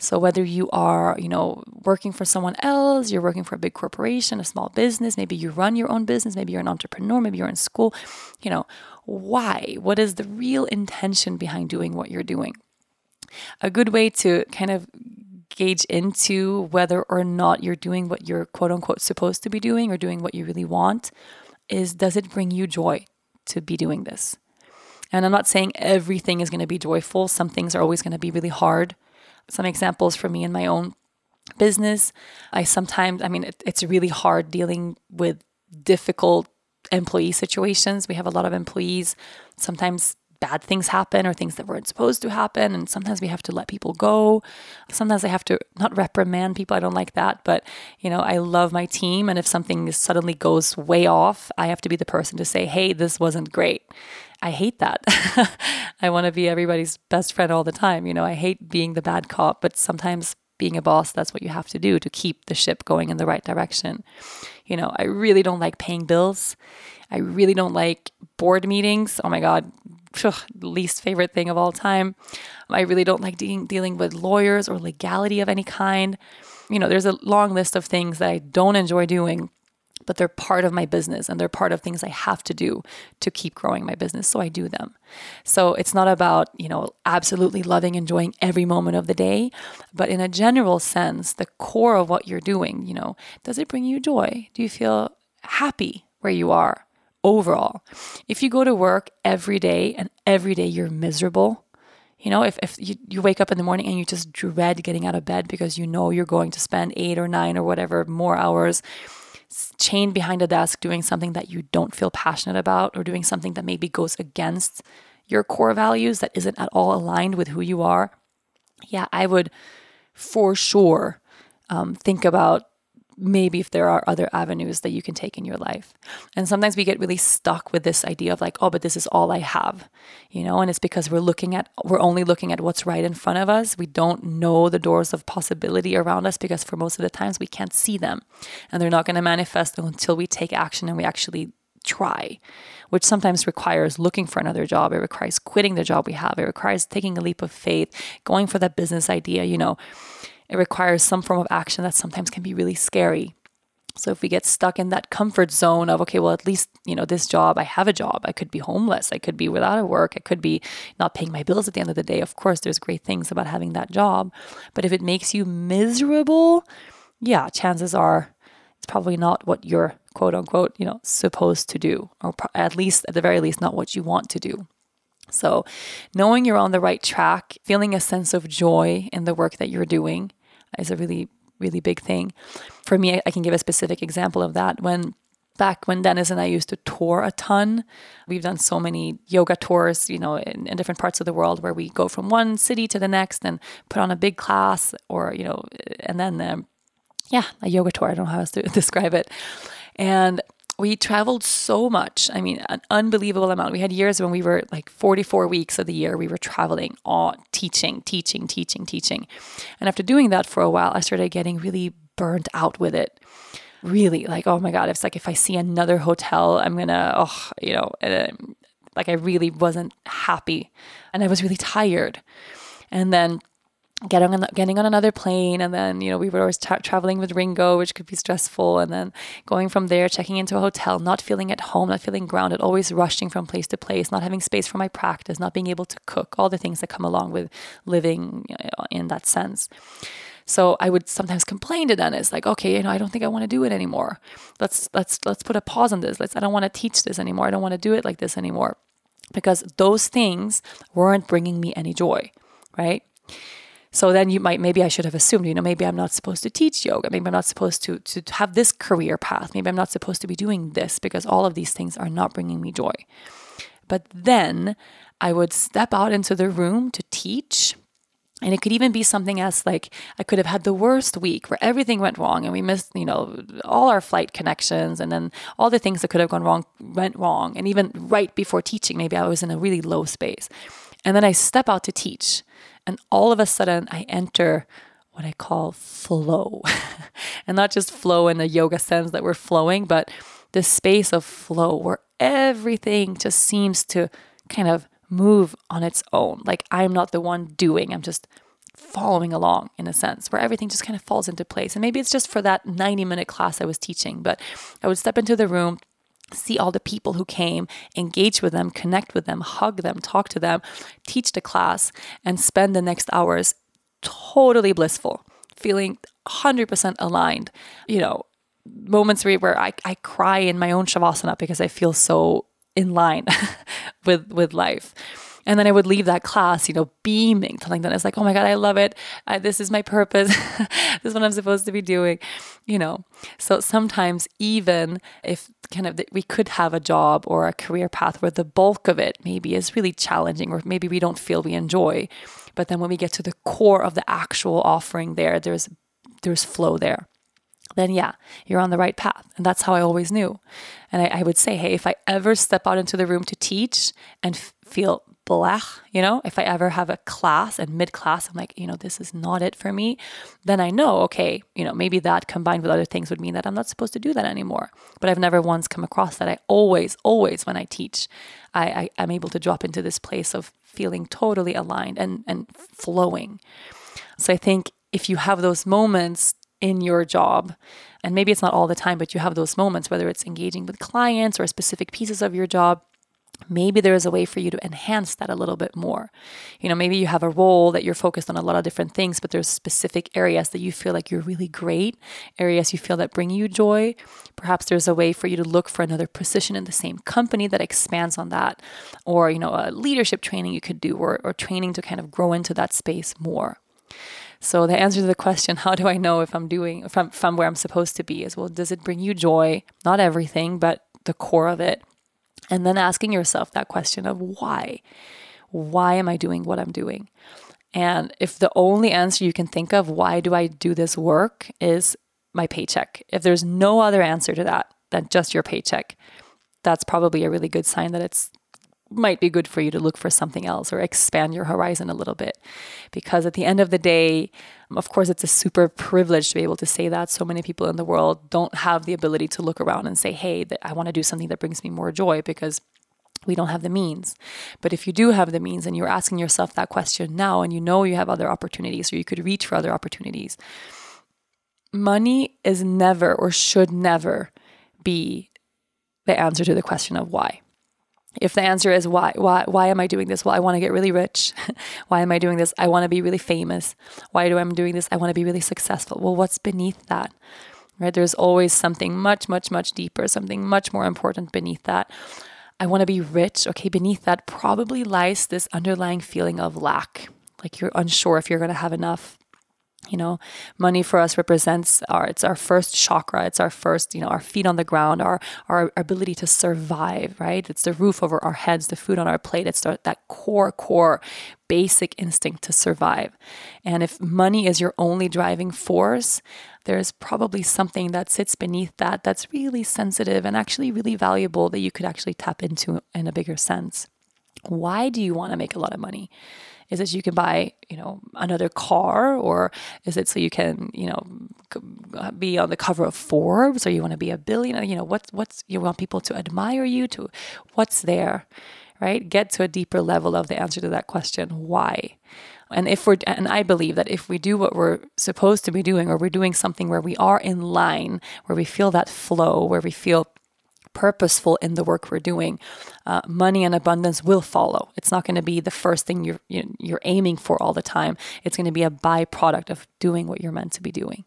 So whether you are, you know, working for someone else, you're working for a big corporation, a small business, maybe you run your own business, maybe you're an entrepreneur, maybe you're in school, you know, why? What is the real intention behind doing what you're doing? A good way to kind of gauge into whether or not you're doing what you're quote unquote supposed to be doing or doing what you really want is does it bring you joy to be doing this? And I'm not saying everything is going to be joyful. Some things are always going to be really hard. Some examples for me in my own business. I sometimes, I mean, it, it's really hard dealing with difficult employee situations. We have a lot of employees. Sometimes bad things happen or things that weren't supposed to happen. And sometimes we have to let people go. Sometimes I have to not reprimand people. I don't like that. But, you know, I love my team. And if something suddenly goes way off, I have to be the person to say, hey, this wasn't great. I hate that. I want to be everybody's best friend all the time. You know, I hate being the bad cop, but sometimes being a boss, that's what you have to do to keep the ship going in the right direction. You know, I really don't like paying bills. I really don't like board meetings. Oh my God, least favorite thing of all time. I really don't like de- dealing with lawyers or legality of any kind. You know, there's a long list of things that I don't enjoy doing, but they're part of my business and they're part of things I have to do to keep growing my business. So I do them. So it's not about, you know, absolutely loving, enjoying every moment of the day, but in a general sense, the core of what you're doing, you know, does it bring you joy? Do you feel happy where you are? overall. If you go to work every day and every day you're miserable, you know, if, if you, you wake up in the morning and you just dread getting out of bed because you know you're going to spend eight or nine or whatever more hours chained behind a desk doing something that you don't feel passionate about or doing something that maybe goes against your core values that isn't at all aligned with who you are, yeah, I would for sure um, think about maybe if there are other avenues that you can take in your life. And sometimes we get really stuck with this idea of like, oh, but this is all I have, you know, and it's because we're looking at, we're only looking at what's right in front of us. We don't know the doors of possibility around us because for most of the times we can't see them and they're not going to manifest until we take action and we actually try, which sometimes requires looking for another job. It requires quitting the job we have. It requires taking a leap of faith, going for that business idea, you know it requires some form of action that sometimes can be really scary. So if we get stuck in that comfort zone of, okay, well, at least, you know, this job, I have a job. I could be homeless. I could be without a work. I could be not paying my bills at the end of the day. Of course, there's great things about having that job. But if it makes you miserable, yeah, chances are it's probably not what you're quote unquote, you know, supposed to do, or at least at the very least, not what you want to do. So, knowing you're on the right track, feeling a sense of joy in the work that you're doing, is a really, really big thing. For me, I can give a specific example of that. When back when Dennis and I used to tour a ton. We've done so many yoga tours, you know, in, in, different parts of the world where we go from one city to the next and put on a big class or, you know, and then, um, yeah, a yoga tour. I don't know how else to describe it. And we traveled so much. I mean, an unbelievable amount. We had years when we were like 44 weeks of the year, we were traveling, all teaching, teaching, teaching, teaching. And after doing that for a while, I started getting really burnt out with it really like, oh my God, it's like if I see another hotel, I'm gonna, oh, you know, like I really wasn't happy and I was really tired. And then getting on, getting on another plane and then you know we were always tra- traveling with ringo which could be stressful and then going from there checking into a hotel not feeling at home not feeling grounded always rushing from place to place not having space for my practice not being able to cook all the things that come along with living in that sense so I would sometimes complain to Dennis, like, okay, you know, I don't think I want to do it anymore. Let's let's let's put a pause on this. Let's I don't want to teach this anymore. I don't want to do it like this anymore. Because those things weren't bringing me any joy, right? So then you might maybe I should have assumed, you know, maybe I'm not supposed to teach yoga. Maybe I'm not supposed to to have this career path. Maybe I'm not supposed to be doing this because all of these things are not bringing me joy. But then I would step out into the room to teach and it could even be something as like I could have had the worst week where everything went wrong and we missed, you know, all our flight connections and then all the things that could have gone wrong went wrong. And even right before teaching, maybe I was in a really low space. And then I step out to teach and all of a sudden I enter what I call flow. and not just flow in the yoga sense that we're flowing, but the space of flow where everything just seems to kind of move on its own. Like I'm not the one doing, I'm just following along in a sense where everything just kind of falls into place. And maybe it's just for that 90 minute class I was teaching, but I would step into the room, see all the people who came, engage with them, connect with them, hug them, talk to them, teach the class, and spend the next hours totally blissful, feeling 100% aligned. You know, moments where I, I cry in my own shavasana because I feel so in line with with life and then I would leave that class, you know, beaming, telling them, was like, oh my God, I love it. I, this is my purpose. this is what I'm supposed to be doing, you know. So sometimes, even if kind of the, we could have a job or a career path where the bulk of it maybe is really challenging or maybe we don't feel we enjoy. But then when we get to the core of the actual offering there, there's there's flow there then yeah, you're on the right path. And that's how I always knew. And I, I would say, hey, if I ever step out into the room to teach and f- feel blech, you know, if I ever have a class and mid class, I'm like, you know, this is not it for me, then I know, okay, you know, maybe that combined with other things would mean that I'm not supposed to do that anymore. But I've never once come across that. I always, always, when I teach, I, I am able to drop into this place of feeling totally aligned and, and flowing. So I think if you have those moments in your job. And maybe it's not all the time, but you have those moments, whether it's engaging with clients or specific pieces of your job. Maybe there is a way for you to enhance that a little bit more. You know, maybe you have a role that you're focused on a lot of different things, but there's specific areas that you feel like you're really great, areas you feel that bring you joy. Perhaps there's a way for you to look for another position in the same company that expands on that, or, you know, a leadership training you could do, or, or training to kind of grow into that space more. So the answer to the question, how do I know if I'm doing if I'm, I'm where I'm supposed to be is well, does it bring you joy? Not everything, but the core of it. And then asking yourself that question of why? Why am I doing what I'm doing? And if the only answer you can think of, why do I do this work, is my paycheck, if there's no other answer to that than just your paycheck, that's probably a really good sign that it's might be good for you to look for something else or expand your horizon a little bit. Because at the end of the day, of course, it's a super privilege to be able to say that. So many people in the world don't have the ability to look around and say, hey, I want to do something that brings me more joy because we don't have the means. But if you do have the means and you're asking yourself that question now and you know you have other opportunities or you could reach for other opportunities, money is never or should never be the answer to the question of why if the answer is why why why am i doing this? Well i want to get really rich. Why am i doing this? I want to be really famous. Why do i'm doing this? I want to be really successful. Well what's beneath that right? There's always something much much much deeper something much more important beneath that. I want to be rich. Okay beneath that probably lies this underlying feeling of lack. Like you're unsure if you're going to have enough you know money for us represents our it's our first chakra it's our first you know our feet on the ground our our ability to survive right? It's the roof over our heads the food on our plate it's that core core basic instinct to survive. And if money is your only driving force there's probably something that sits beneath that that's really sensitive and actually really valuable that you could actually tap into in a bigger sense. Why do you want to make a lot of money is it so you can buy, you know, another car, or is it so you can, you know, be on the cover of Forbes, or you want to be a billionaire? You know, what's what's you want people to admire you to? What's there, right? Get to a deeper level of the answer to that question. Why? And if we're, and I believe that if we do what we're supposed to be doing, or we're doing something where we are in line, where we feel that flow, where we feel purposeful in the work we're doing, uh, money and abundance will follow. It's not going to be the first thing you're you're aiming for all the time. It's going to be a byproduct of doing what you're meant to be doing.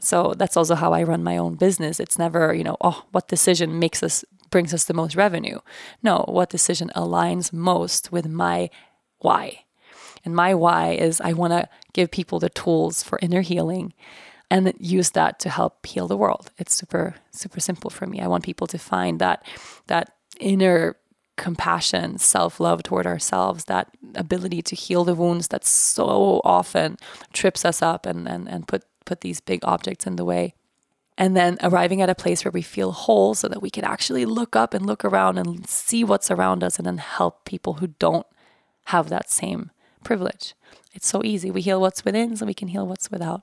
So that's also how I run my own business. It's never, you know, oh, what decision makes us brings us the most revenue. No, what decision aligns most with my why. And my why is I want to give people the tools for inner healing and use that to help heal the world. It's super super simple for me. I want people to find that that inner compassion, self-love toward ourselves, that ability to heal the wounds that so often trips us up and and, and put put these big objects in the way. And then arriving at a place where we feel whole so that we can actually look up and look around and see what's around us and then help people who don't have that same privilege. It's so easy. We heal what's within so we can heal what's without.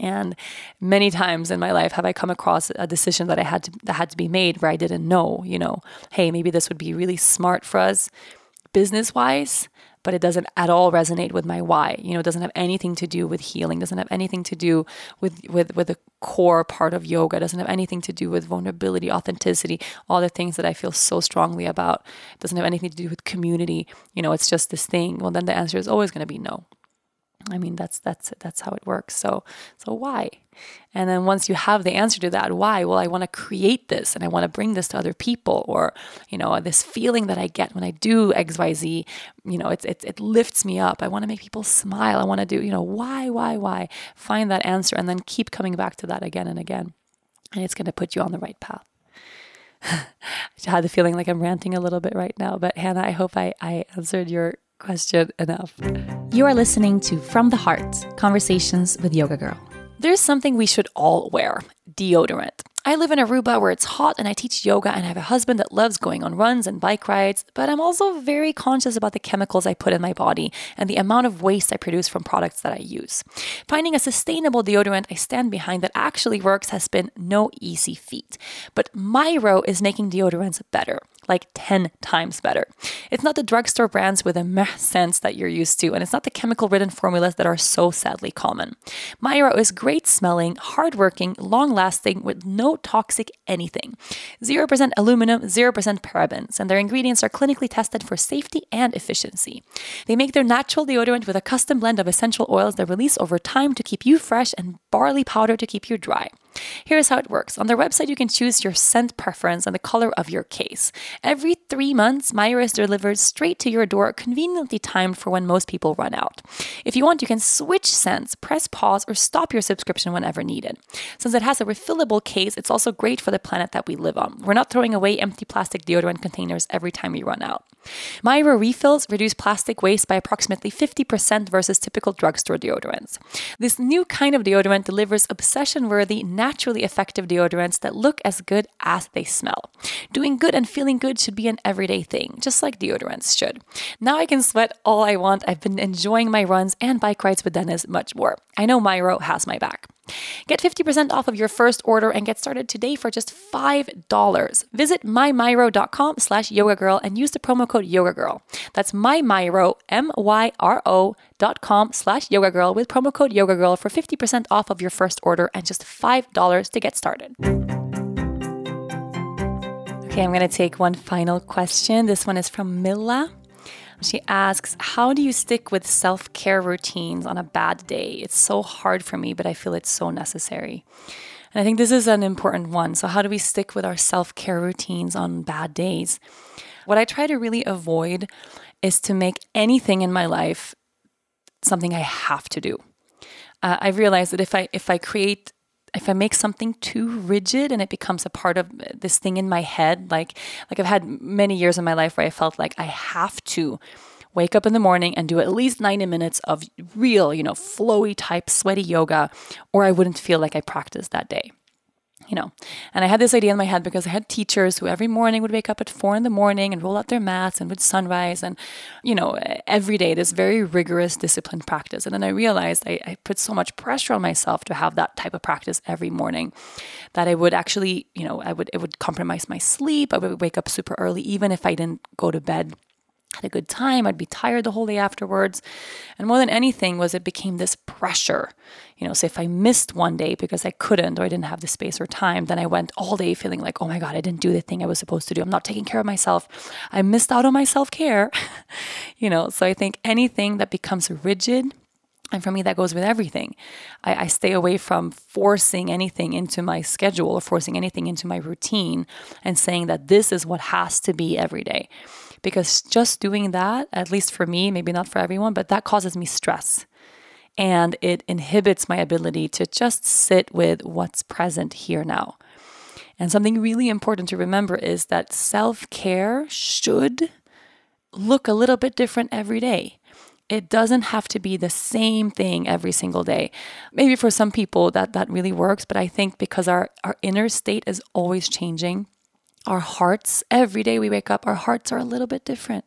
And many times in my life have I come across a decision that I had to that had to be made where I didn't know, you know, hey, maybe this would be really smart for us business wise, but it doesn't at all resonate with my why. You know, it doesn't have anything to do with healing, doesn't have anything to do with with with the core part of yoga, doesn't have anything to do with vulnerability, authenticity, all the things that I feel so strongly about. It doesn't have anything to do with community. You know, it's just this thing. Well, then the answer is always going to be no. I mean, that's that's that's how it works. So so why? And then once you have the answer to that, why? Well, I want to create this and I want to bring this to other people, or you know, this feeling that I get when I do X, Y, Z. You know, it's it it lifts me up. I want to make people smile. I want to do you know why, why, why? Find that answer and then keep coming back to that again and again, and it's going to put you on the right path. I had the feeling like I'm ranting a little bit right now, but Hannah, I hope I, I answered your question enough. You are listening to From the Heart Conversations with Yoga Girl. There's something we should all wear deodorant. I live in Aruba where it's hot and I teach yoga and I have a husband that loves going on runs and bike rides, but I'm also very conscious about the chemicals I put in my body and the amount of waste I produce from products that I use. Finding a sustainable deodorant I stand behind that actually works has been no easy feat. But Myro is making deodorants better like 10 times better. It's not the drugstore brands with a meh scent that you're used to, and it's not the chemical ridden formulas that are so sadly common. Myro is great smelling, hardworking, long lasting, with no toxic anything. 0% aluminum, 0% parabens, and their ingredients are clinically tested for safety and efficiency. They make their natural deodorant with a custom blend of essential oils that release over time to keep you fresh and barley powder to keep you dry. Here's how it works. On their website, you can choose your scent preference and the color of your case. Every three months, Myro is delivered straight to your door, conveniently timed for when most people run out. If you want, you can switch scents, press pause, or stop your subscription whenever needed. Since it has a refillable case, it's also great for the planet that we live on. We're not throwing away empty plastic deodorant containers every time we run out. Myro refills reduce plastic waste by approximately 50% versus typical drugstore deodorants. This new kind of deodorant delivers obsession worthy, naturally effective deodorants that look as good as they smell. Doing good and feeling good should be an everyday thing, just like deodorants should. Now I can sweat all I want. I've been enjoying my runs and bike rides with Dennis much more. I know Myro has my back. Get 50% off of your first order and get started today for just $5. Visit mymyro.com slash yoga girl and use the promo code yogagirl. That's mymyro, M-Y-R-O dot com slash yoga girl with promo code yogagirl for 50% off of your first order and just $5 to get started. Okay, I'm going to take one final question. This one is from Milla. She asks, How do you stick with self care routines on a bad day? It's so hard for me, but I feel it's so necessary. And I think this is an important one. So, how do we stick with our self care routines on bad days? What I try to really avoid is to make anything in my life something I have to do. uh, I realized that if I if I create if I make something too rigid and it becomes a part of this thing in my head, like like I've had many years in my life where I felt like I have to wake up in the morning and do at least 90 minutes of real, you know, flowy type sweaty yoga, or I wouldn't feel like I practiced that day. You know, and I had this idea in my head because I had teachers who every morning would wake up at four in the morning and roll out their mats and would sunrise and, you know, every day this very rigorous disciplined practice. And then I realized I, I put so much pressure on myself to have that type of practice every morning that I would actually, you know, I would it would compromise my sleep. I would wake up super early even if I didn't go to bed had a good time. I'd be tired the whole day afterwards. And more than anything was it became this pressure. You know, so if I missed one day because I couldn't or I didn't have the space or time, then I went all day feeling like, oh my God, I didn't do the thing I was supposed to do. I'm not taking care of myself. I missed out on my self-care. you know, so I think anything that becomes rigid and for me, that goes with everything. I, I, stay away from forcing anything into my schedule or forcing anything into my routine and saying that this is what has to be every day because just doing that, at least for me, maybe not for everyone, but that causes me stress. And it inhibits my ability to just sit with what's present here now. And something really important to remember is that self care should look a little bit different every day. It doesn't have to be the same thing every single day. Maybe for some people that that really works, but I think because our, our inner state is always changing, our hearts, every day we wake up, our hearts are a little bit different.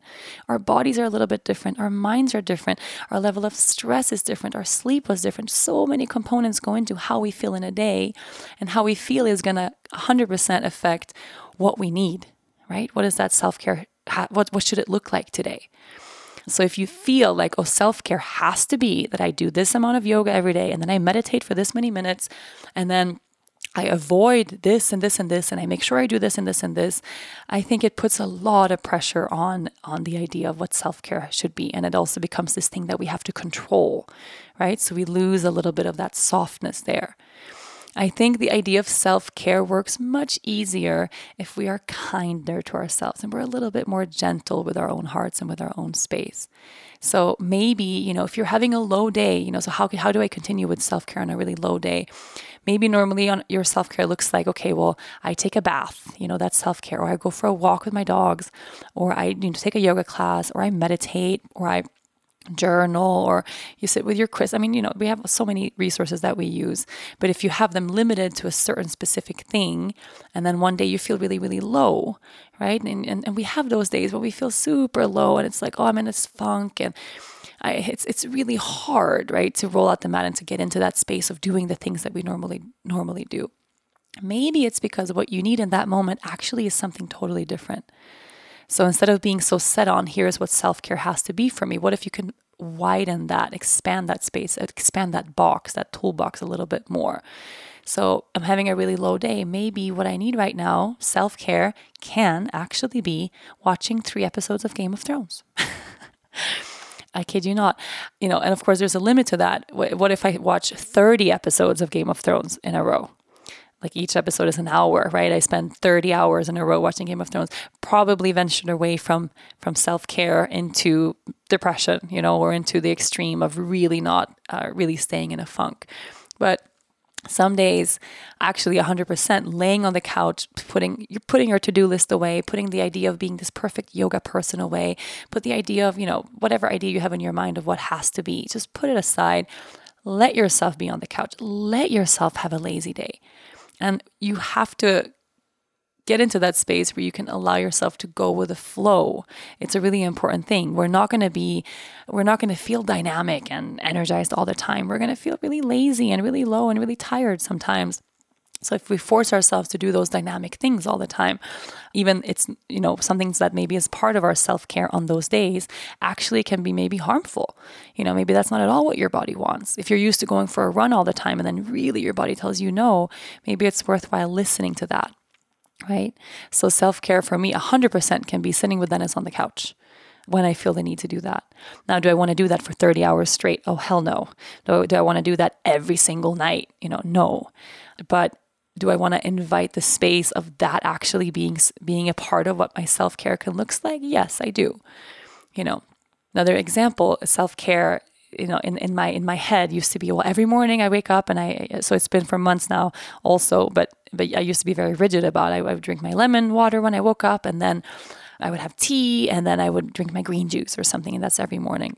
Our bodies are a little bit different. Our minds are different. Our level of stress is different. Our sleep was different. So many components go into how we feel in a day, and how we feel is going to 100% affect what we need, right? What is that self care? What, what should it look like today? So if you feel like, oh, self care has to be that I do this amount of yoga every day and then I meditate for this many minutes and then I avoid this and this and this and I make sure I do this and this and this, I think it puts a lot of pressure on on the idea of what self-care should be and it also becomes this thing that we have to control, right? So we lose a little bit of that softness there. I think the idea of self care works much easier if we are kinder to ourselves and we're a little bit more gentle with our own hearts and with our own space. So maybe, you know, if you're having a low day, you know, so how, how do I continue with self care on a really low day? Maybe normally on your self care looks like, okay, well, I take a bath, you know, that's self care, or I go for a walk with my dogs, or I you know, take a yoga class, or I meditate, or I journal or you sit with your quiz. I mean, you know, we have so many resources that we use, but if you have them limited to a certain specific thing, and then one day you feel really, really low, right? And, and, and we have those days where we feel super low and it's like, oh, I'm in this funk and I, it's it's really hard, right, to roll out the mat and to get into that space of doing the things that we normally normally do. Maybe it's because what you need in that moment actually is something totally different. So instead of being so set on, here's what self care has to be for me, what if you can widen that, expand that space, expand that box, that toolbox a little bit more? So I'm having a really low day. Maybe what I need right now, self care, can actually be watching three episodes of Game of Thrones. I kid you not. You know, and of course, there's a limit to that. What if I watch 30 episodes of Game of Thrones in a row? Like each episode is an hour, right? I spend 30 hours in a row watching Game of Thrones, probably ventured away from from self-care into depression, you know, or into the extreme of really not uh, really staying in a funk. But some days actually 100% laying on the couch putting you're putting your to-do list away putting the idea of being this perfect yoga person away put the idea of you know whatever idea you have in your mind of what has to be just put it aside let yourself be on the couch let yourself have a lazy day and you have to get into that space where you can allow yourself to go with the flow. It's a really important thing. We're not going to be we're not going to feel dynamic and energized all the time. We're going to feel really lazy and really low and really tired sometimes. So if we force ourselves to do those dynamic things all the time, even it's you know something that maybe is part of our self-care on those days actually can be maybe harmful. You know, maybe that's not at all what your body wants. If you're used to going for a run all the time and then really your body tells you no, maybe it's worthwhile listening to that. Right? So self-care for me 100% can be sitting with Dennis on the couch when I feel the need to do that. Now, do I want to do that for 30 hours straight? Oh, hell no. Do, do I want to do that every single night? You know, no. But do I want to invite the space of that actually being being a part of what my self-care can looks like? Yes, I do. You know, another example, self-care you know in, in my in my head used to be well every morning I wake up and I so it's been for months now also but but I used to be very rigid about it. I, I would drink my lemon water when I woke up and then I would have tea and then I would drink my green juice or something and that's every morning.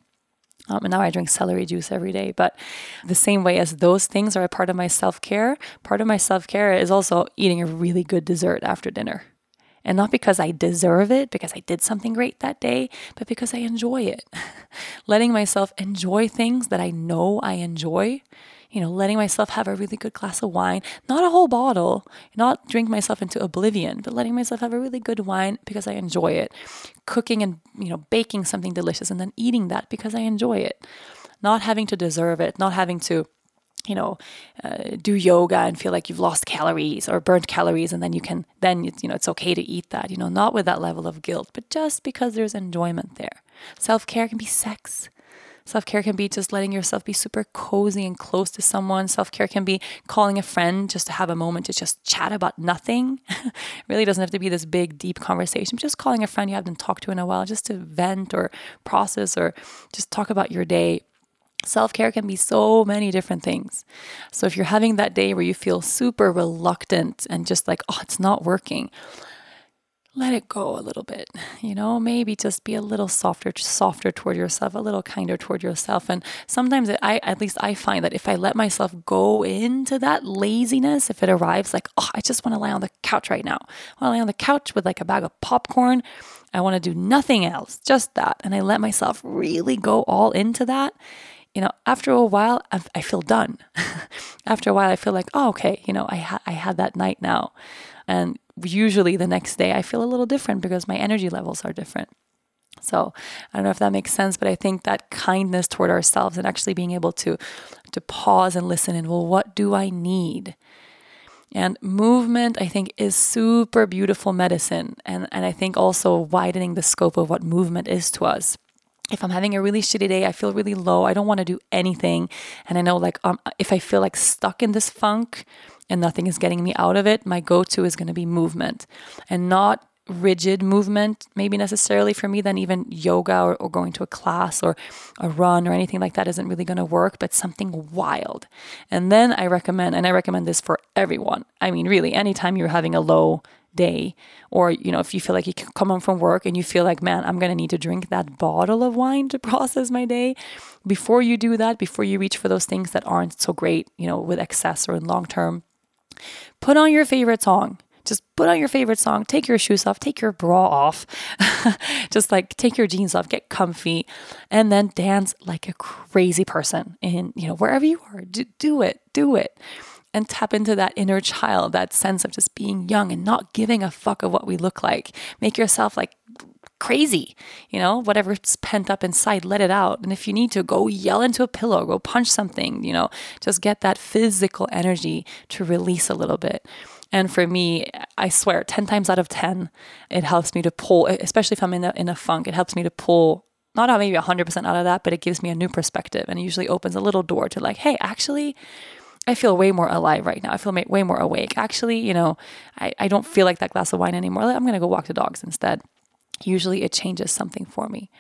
Um, and now I drink celery juice every day. But the same way as those things are a part of my self care, part of my self care is also eating a really good dessert after dinner. And not because I deserve it, because I did something great that day, but because I enjoy it. Letting myself enjoy things that I know I enjoy you know, letting myself have a really good glass of wine, not a whole bottle, not drink myself into oblivion, but letting myself have a really good wine because I enjoy it. Cooking and, you know, baking something delicious and then eating that because I enjoy it. Not having to deserve it, not having to you know, uh, do yoga and feel like you've lost calories or burnt calories, and then you can then you know it's okay to eat that. You know, not with that level of guilt, but just because there's enjoyment there. Self care can be sex. Self care can be just letting yourself be super cozy and close to someone. Self care can be calling a friend just to have a moment to just chat about nothing. it really doesn't have to be this big, deep conversation, just calling a friend you haven't talked to in a while just to vent or process or just talk about your day. Self care can be so many different things. So, if you're having that day where you feel super reluctant and just like, oh, it's not working, let it go a little bit you know? Maybe just be a little softer softer toward yourself a little kinder toward yourself. And sometimes it, i at least i find that if i let myself go into that laziness if it arrives like oh i just want to lie on the couch right now. I want to lay on the couch with like a bag of popcorn. I want to do nothing else just that. And i let myself really go all into that you know, after a while, I feel done. after a while, I feel like, oh, okay, you know, I, ha- I had that night now. And usually the next day I feel a little different because my energy levels are different. So I don't know if that makes sense, but I think that kindness toward ourselves and actually being able to to pause and listen and well, what do I need? And movement, I think, is super beautiful medicine. And, and I think also widening the scope of what movement is to us. If I'm having a really shitty day, I feel really low, I don't want to do anything. And I know, like, um, if I feel like stuck in this funk, and nothing is getting me out of it, my go to is going to be movement and not rigid movement, maybe necessarily for me, then even yoga or, or, going to a class or a run or anything like that isn't really going to work, but something wild. And then I recommend, and I recommend this for everyone. I mean, really, anytime you're having a low day, or, you know, if you feel like you come home from work and you feel like, man, I'm going to need to drink that bottle of wine to process my day, before you do that, before you reach for those things that aren't so great, you know, with excess or in long term, Put on your favorite song. Just put on your favorite song, take your shoes off, take your bra off, just like take your jeans off, get comfy, and then dance like a crazy person in, you know, wherever you are. Do, do it, do it and tap into that inner child, that sense of just being young and not giving a fuck of what we look like. Make yourself like crazy, you know, whatever's pent up inside, let it out. And if you need to, go yell into a pillow, go punch something, you know, just get that physical energy to release a little bit. And for me, I swear, 10 times out of 10, it helps me to pull, especially if I'm in a, in a funk, it helps me to pull not maybe 100% out of that, but it gives me a new perspective and it usually opens a little door to like, hey, actually, I feel way more alive right now. I feel way more awake. Actually, you know, I, I don't feel like that glass of wine anymore. I'm going to go walk the dogs instead usually it changes something for me.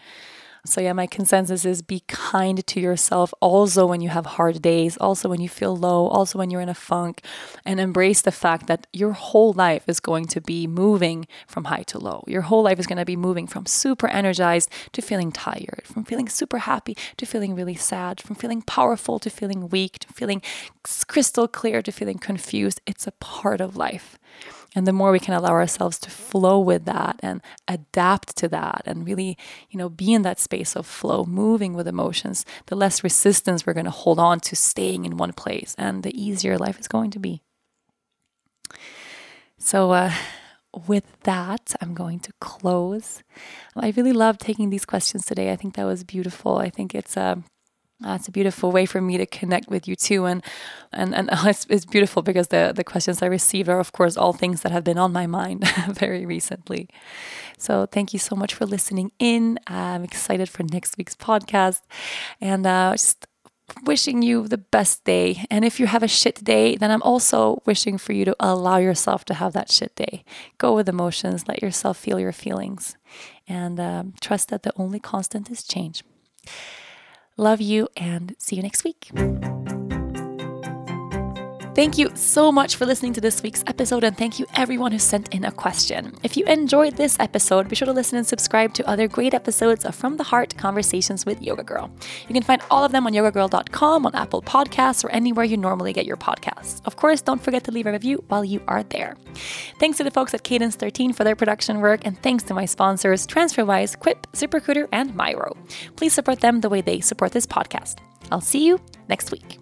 So, yeah, my consensus is be kind to yourself also when you have hard days, also when you feel low, also when you're in a funk, and embrace the fact that your whole life is going to be moving from high to low. Your whole life is going to be moving from super energized to feeling tired, from feeling super happy to feeling really sad, from feeling powerful to feeling weak, to feeling crystal clear to feeling confused. It's a part of life. And the more we can allow ourselves to flow with that and adapt to that and really, you know, be in that space of flow, moving with emotions, the less resistance we're going to hold on to staying in one place and the easier life is going to be. So, uh, with that, I'm going to close. I really love taking these questions today. I think that was beautiful. I think it's a uh, that's a beautiful way for me to connect with you too, and and and it's, it's beautiful because the the questions I received are, of course, all things that have been on my mind very recently. So thank you so much for listening in. I'm excited for next week's podcast, and uh, just wishing you the best day. And if you have a shit day, then I'm also wishing for you to allow yourself to have that shit day. Go with emotions, let yourself feel your feelings, and um, trust that the only constant is change. Love you and see you next week. Thank you so much for listening to this week's episode, and thank you everyone who sent in a question. If you enjoyed this episode, be sure to listen and subscribe to other great episodes of From the Heart Conversations with Yoga Girl. You can find all of them on yogagirl.com, on Apple Podcasts, or anywhere you normally get your podcasts. Of course, don't forget to leave a review while you are there. Thanks to the folks at Cadence 13 for their production work, and thanks to my sponsors, TransferWise, Quip, ZipRecruiter, and Myro. Please support them the way they support this podcast. I'll see you next week.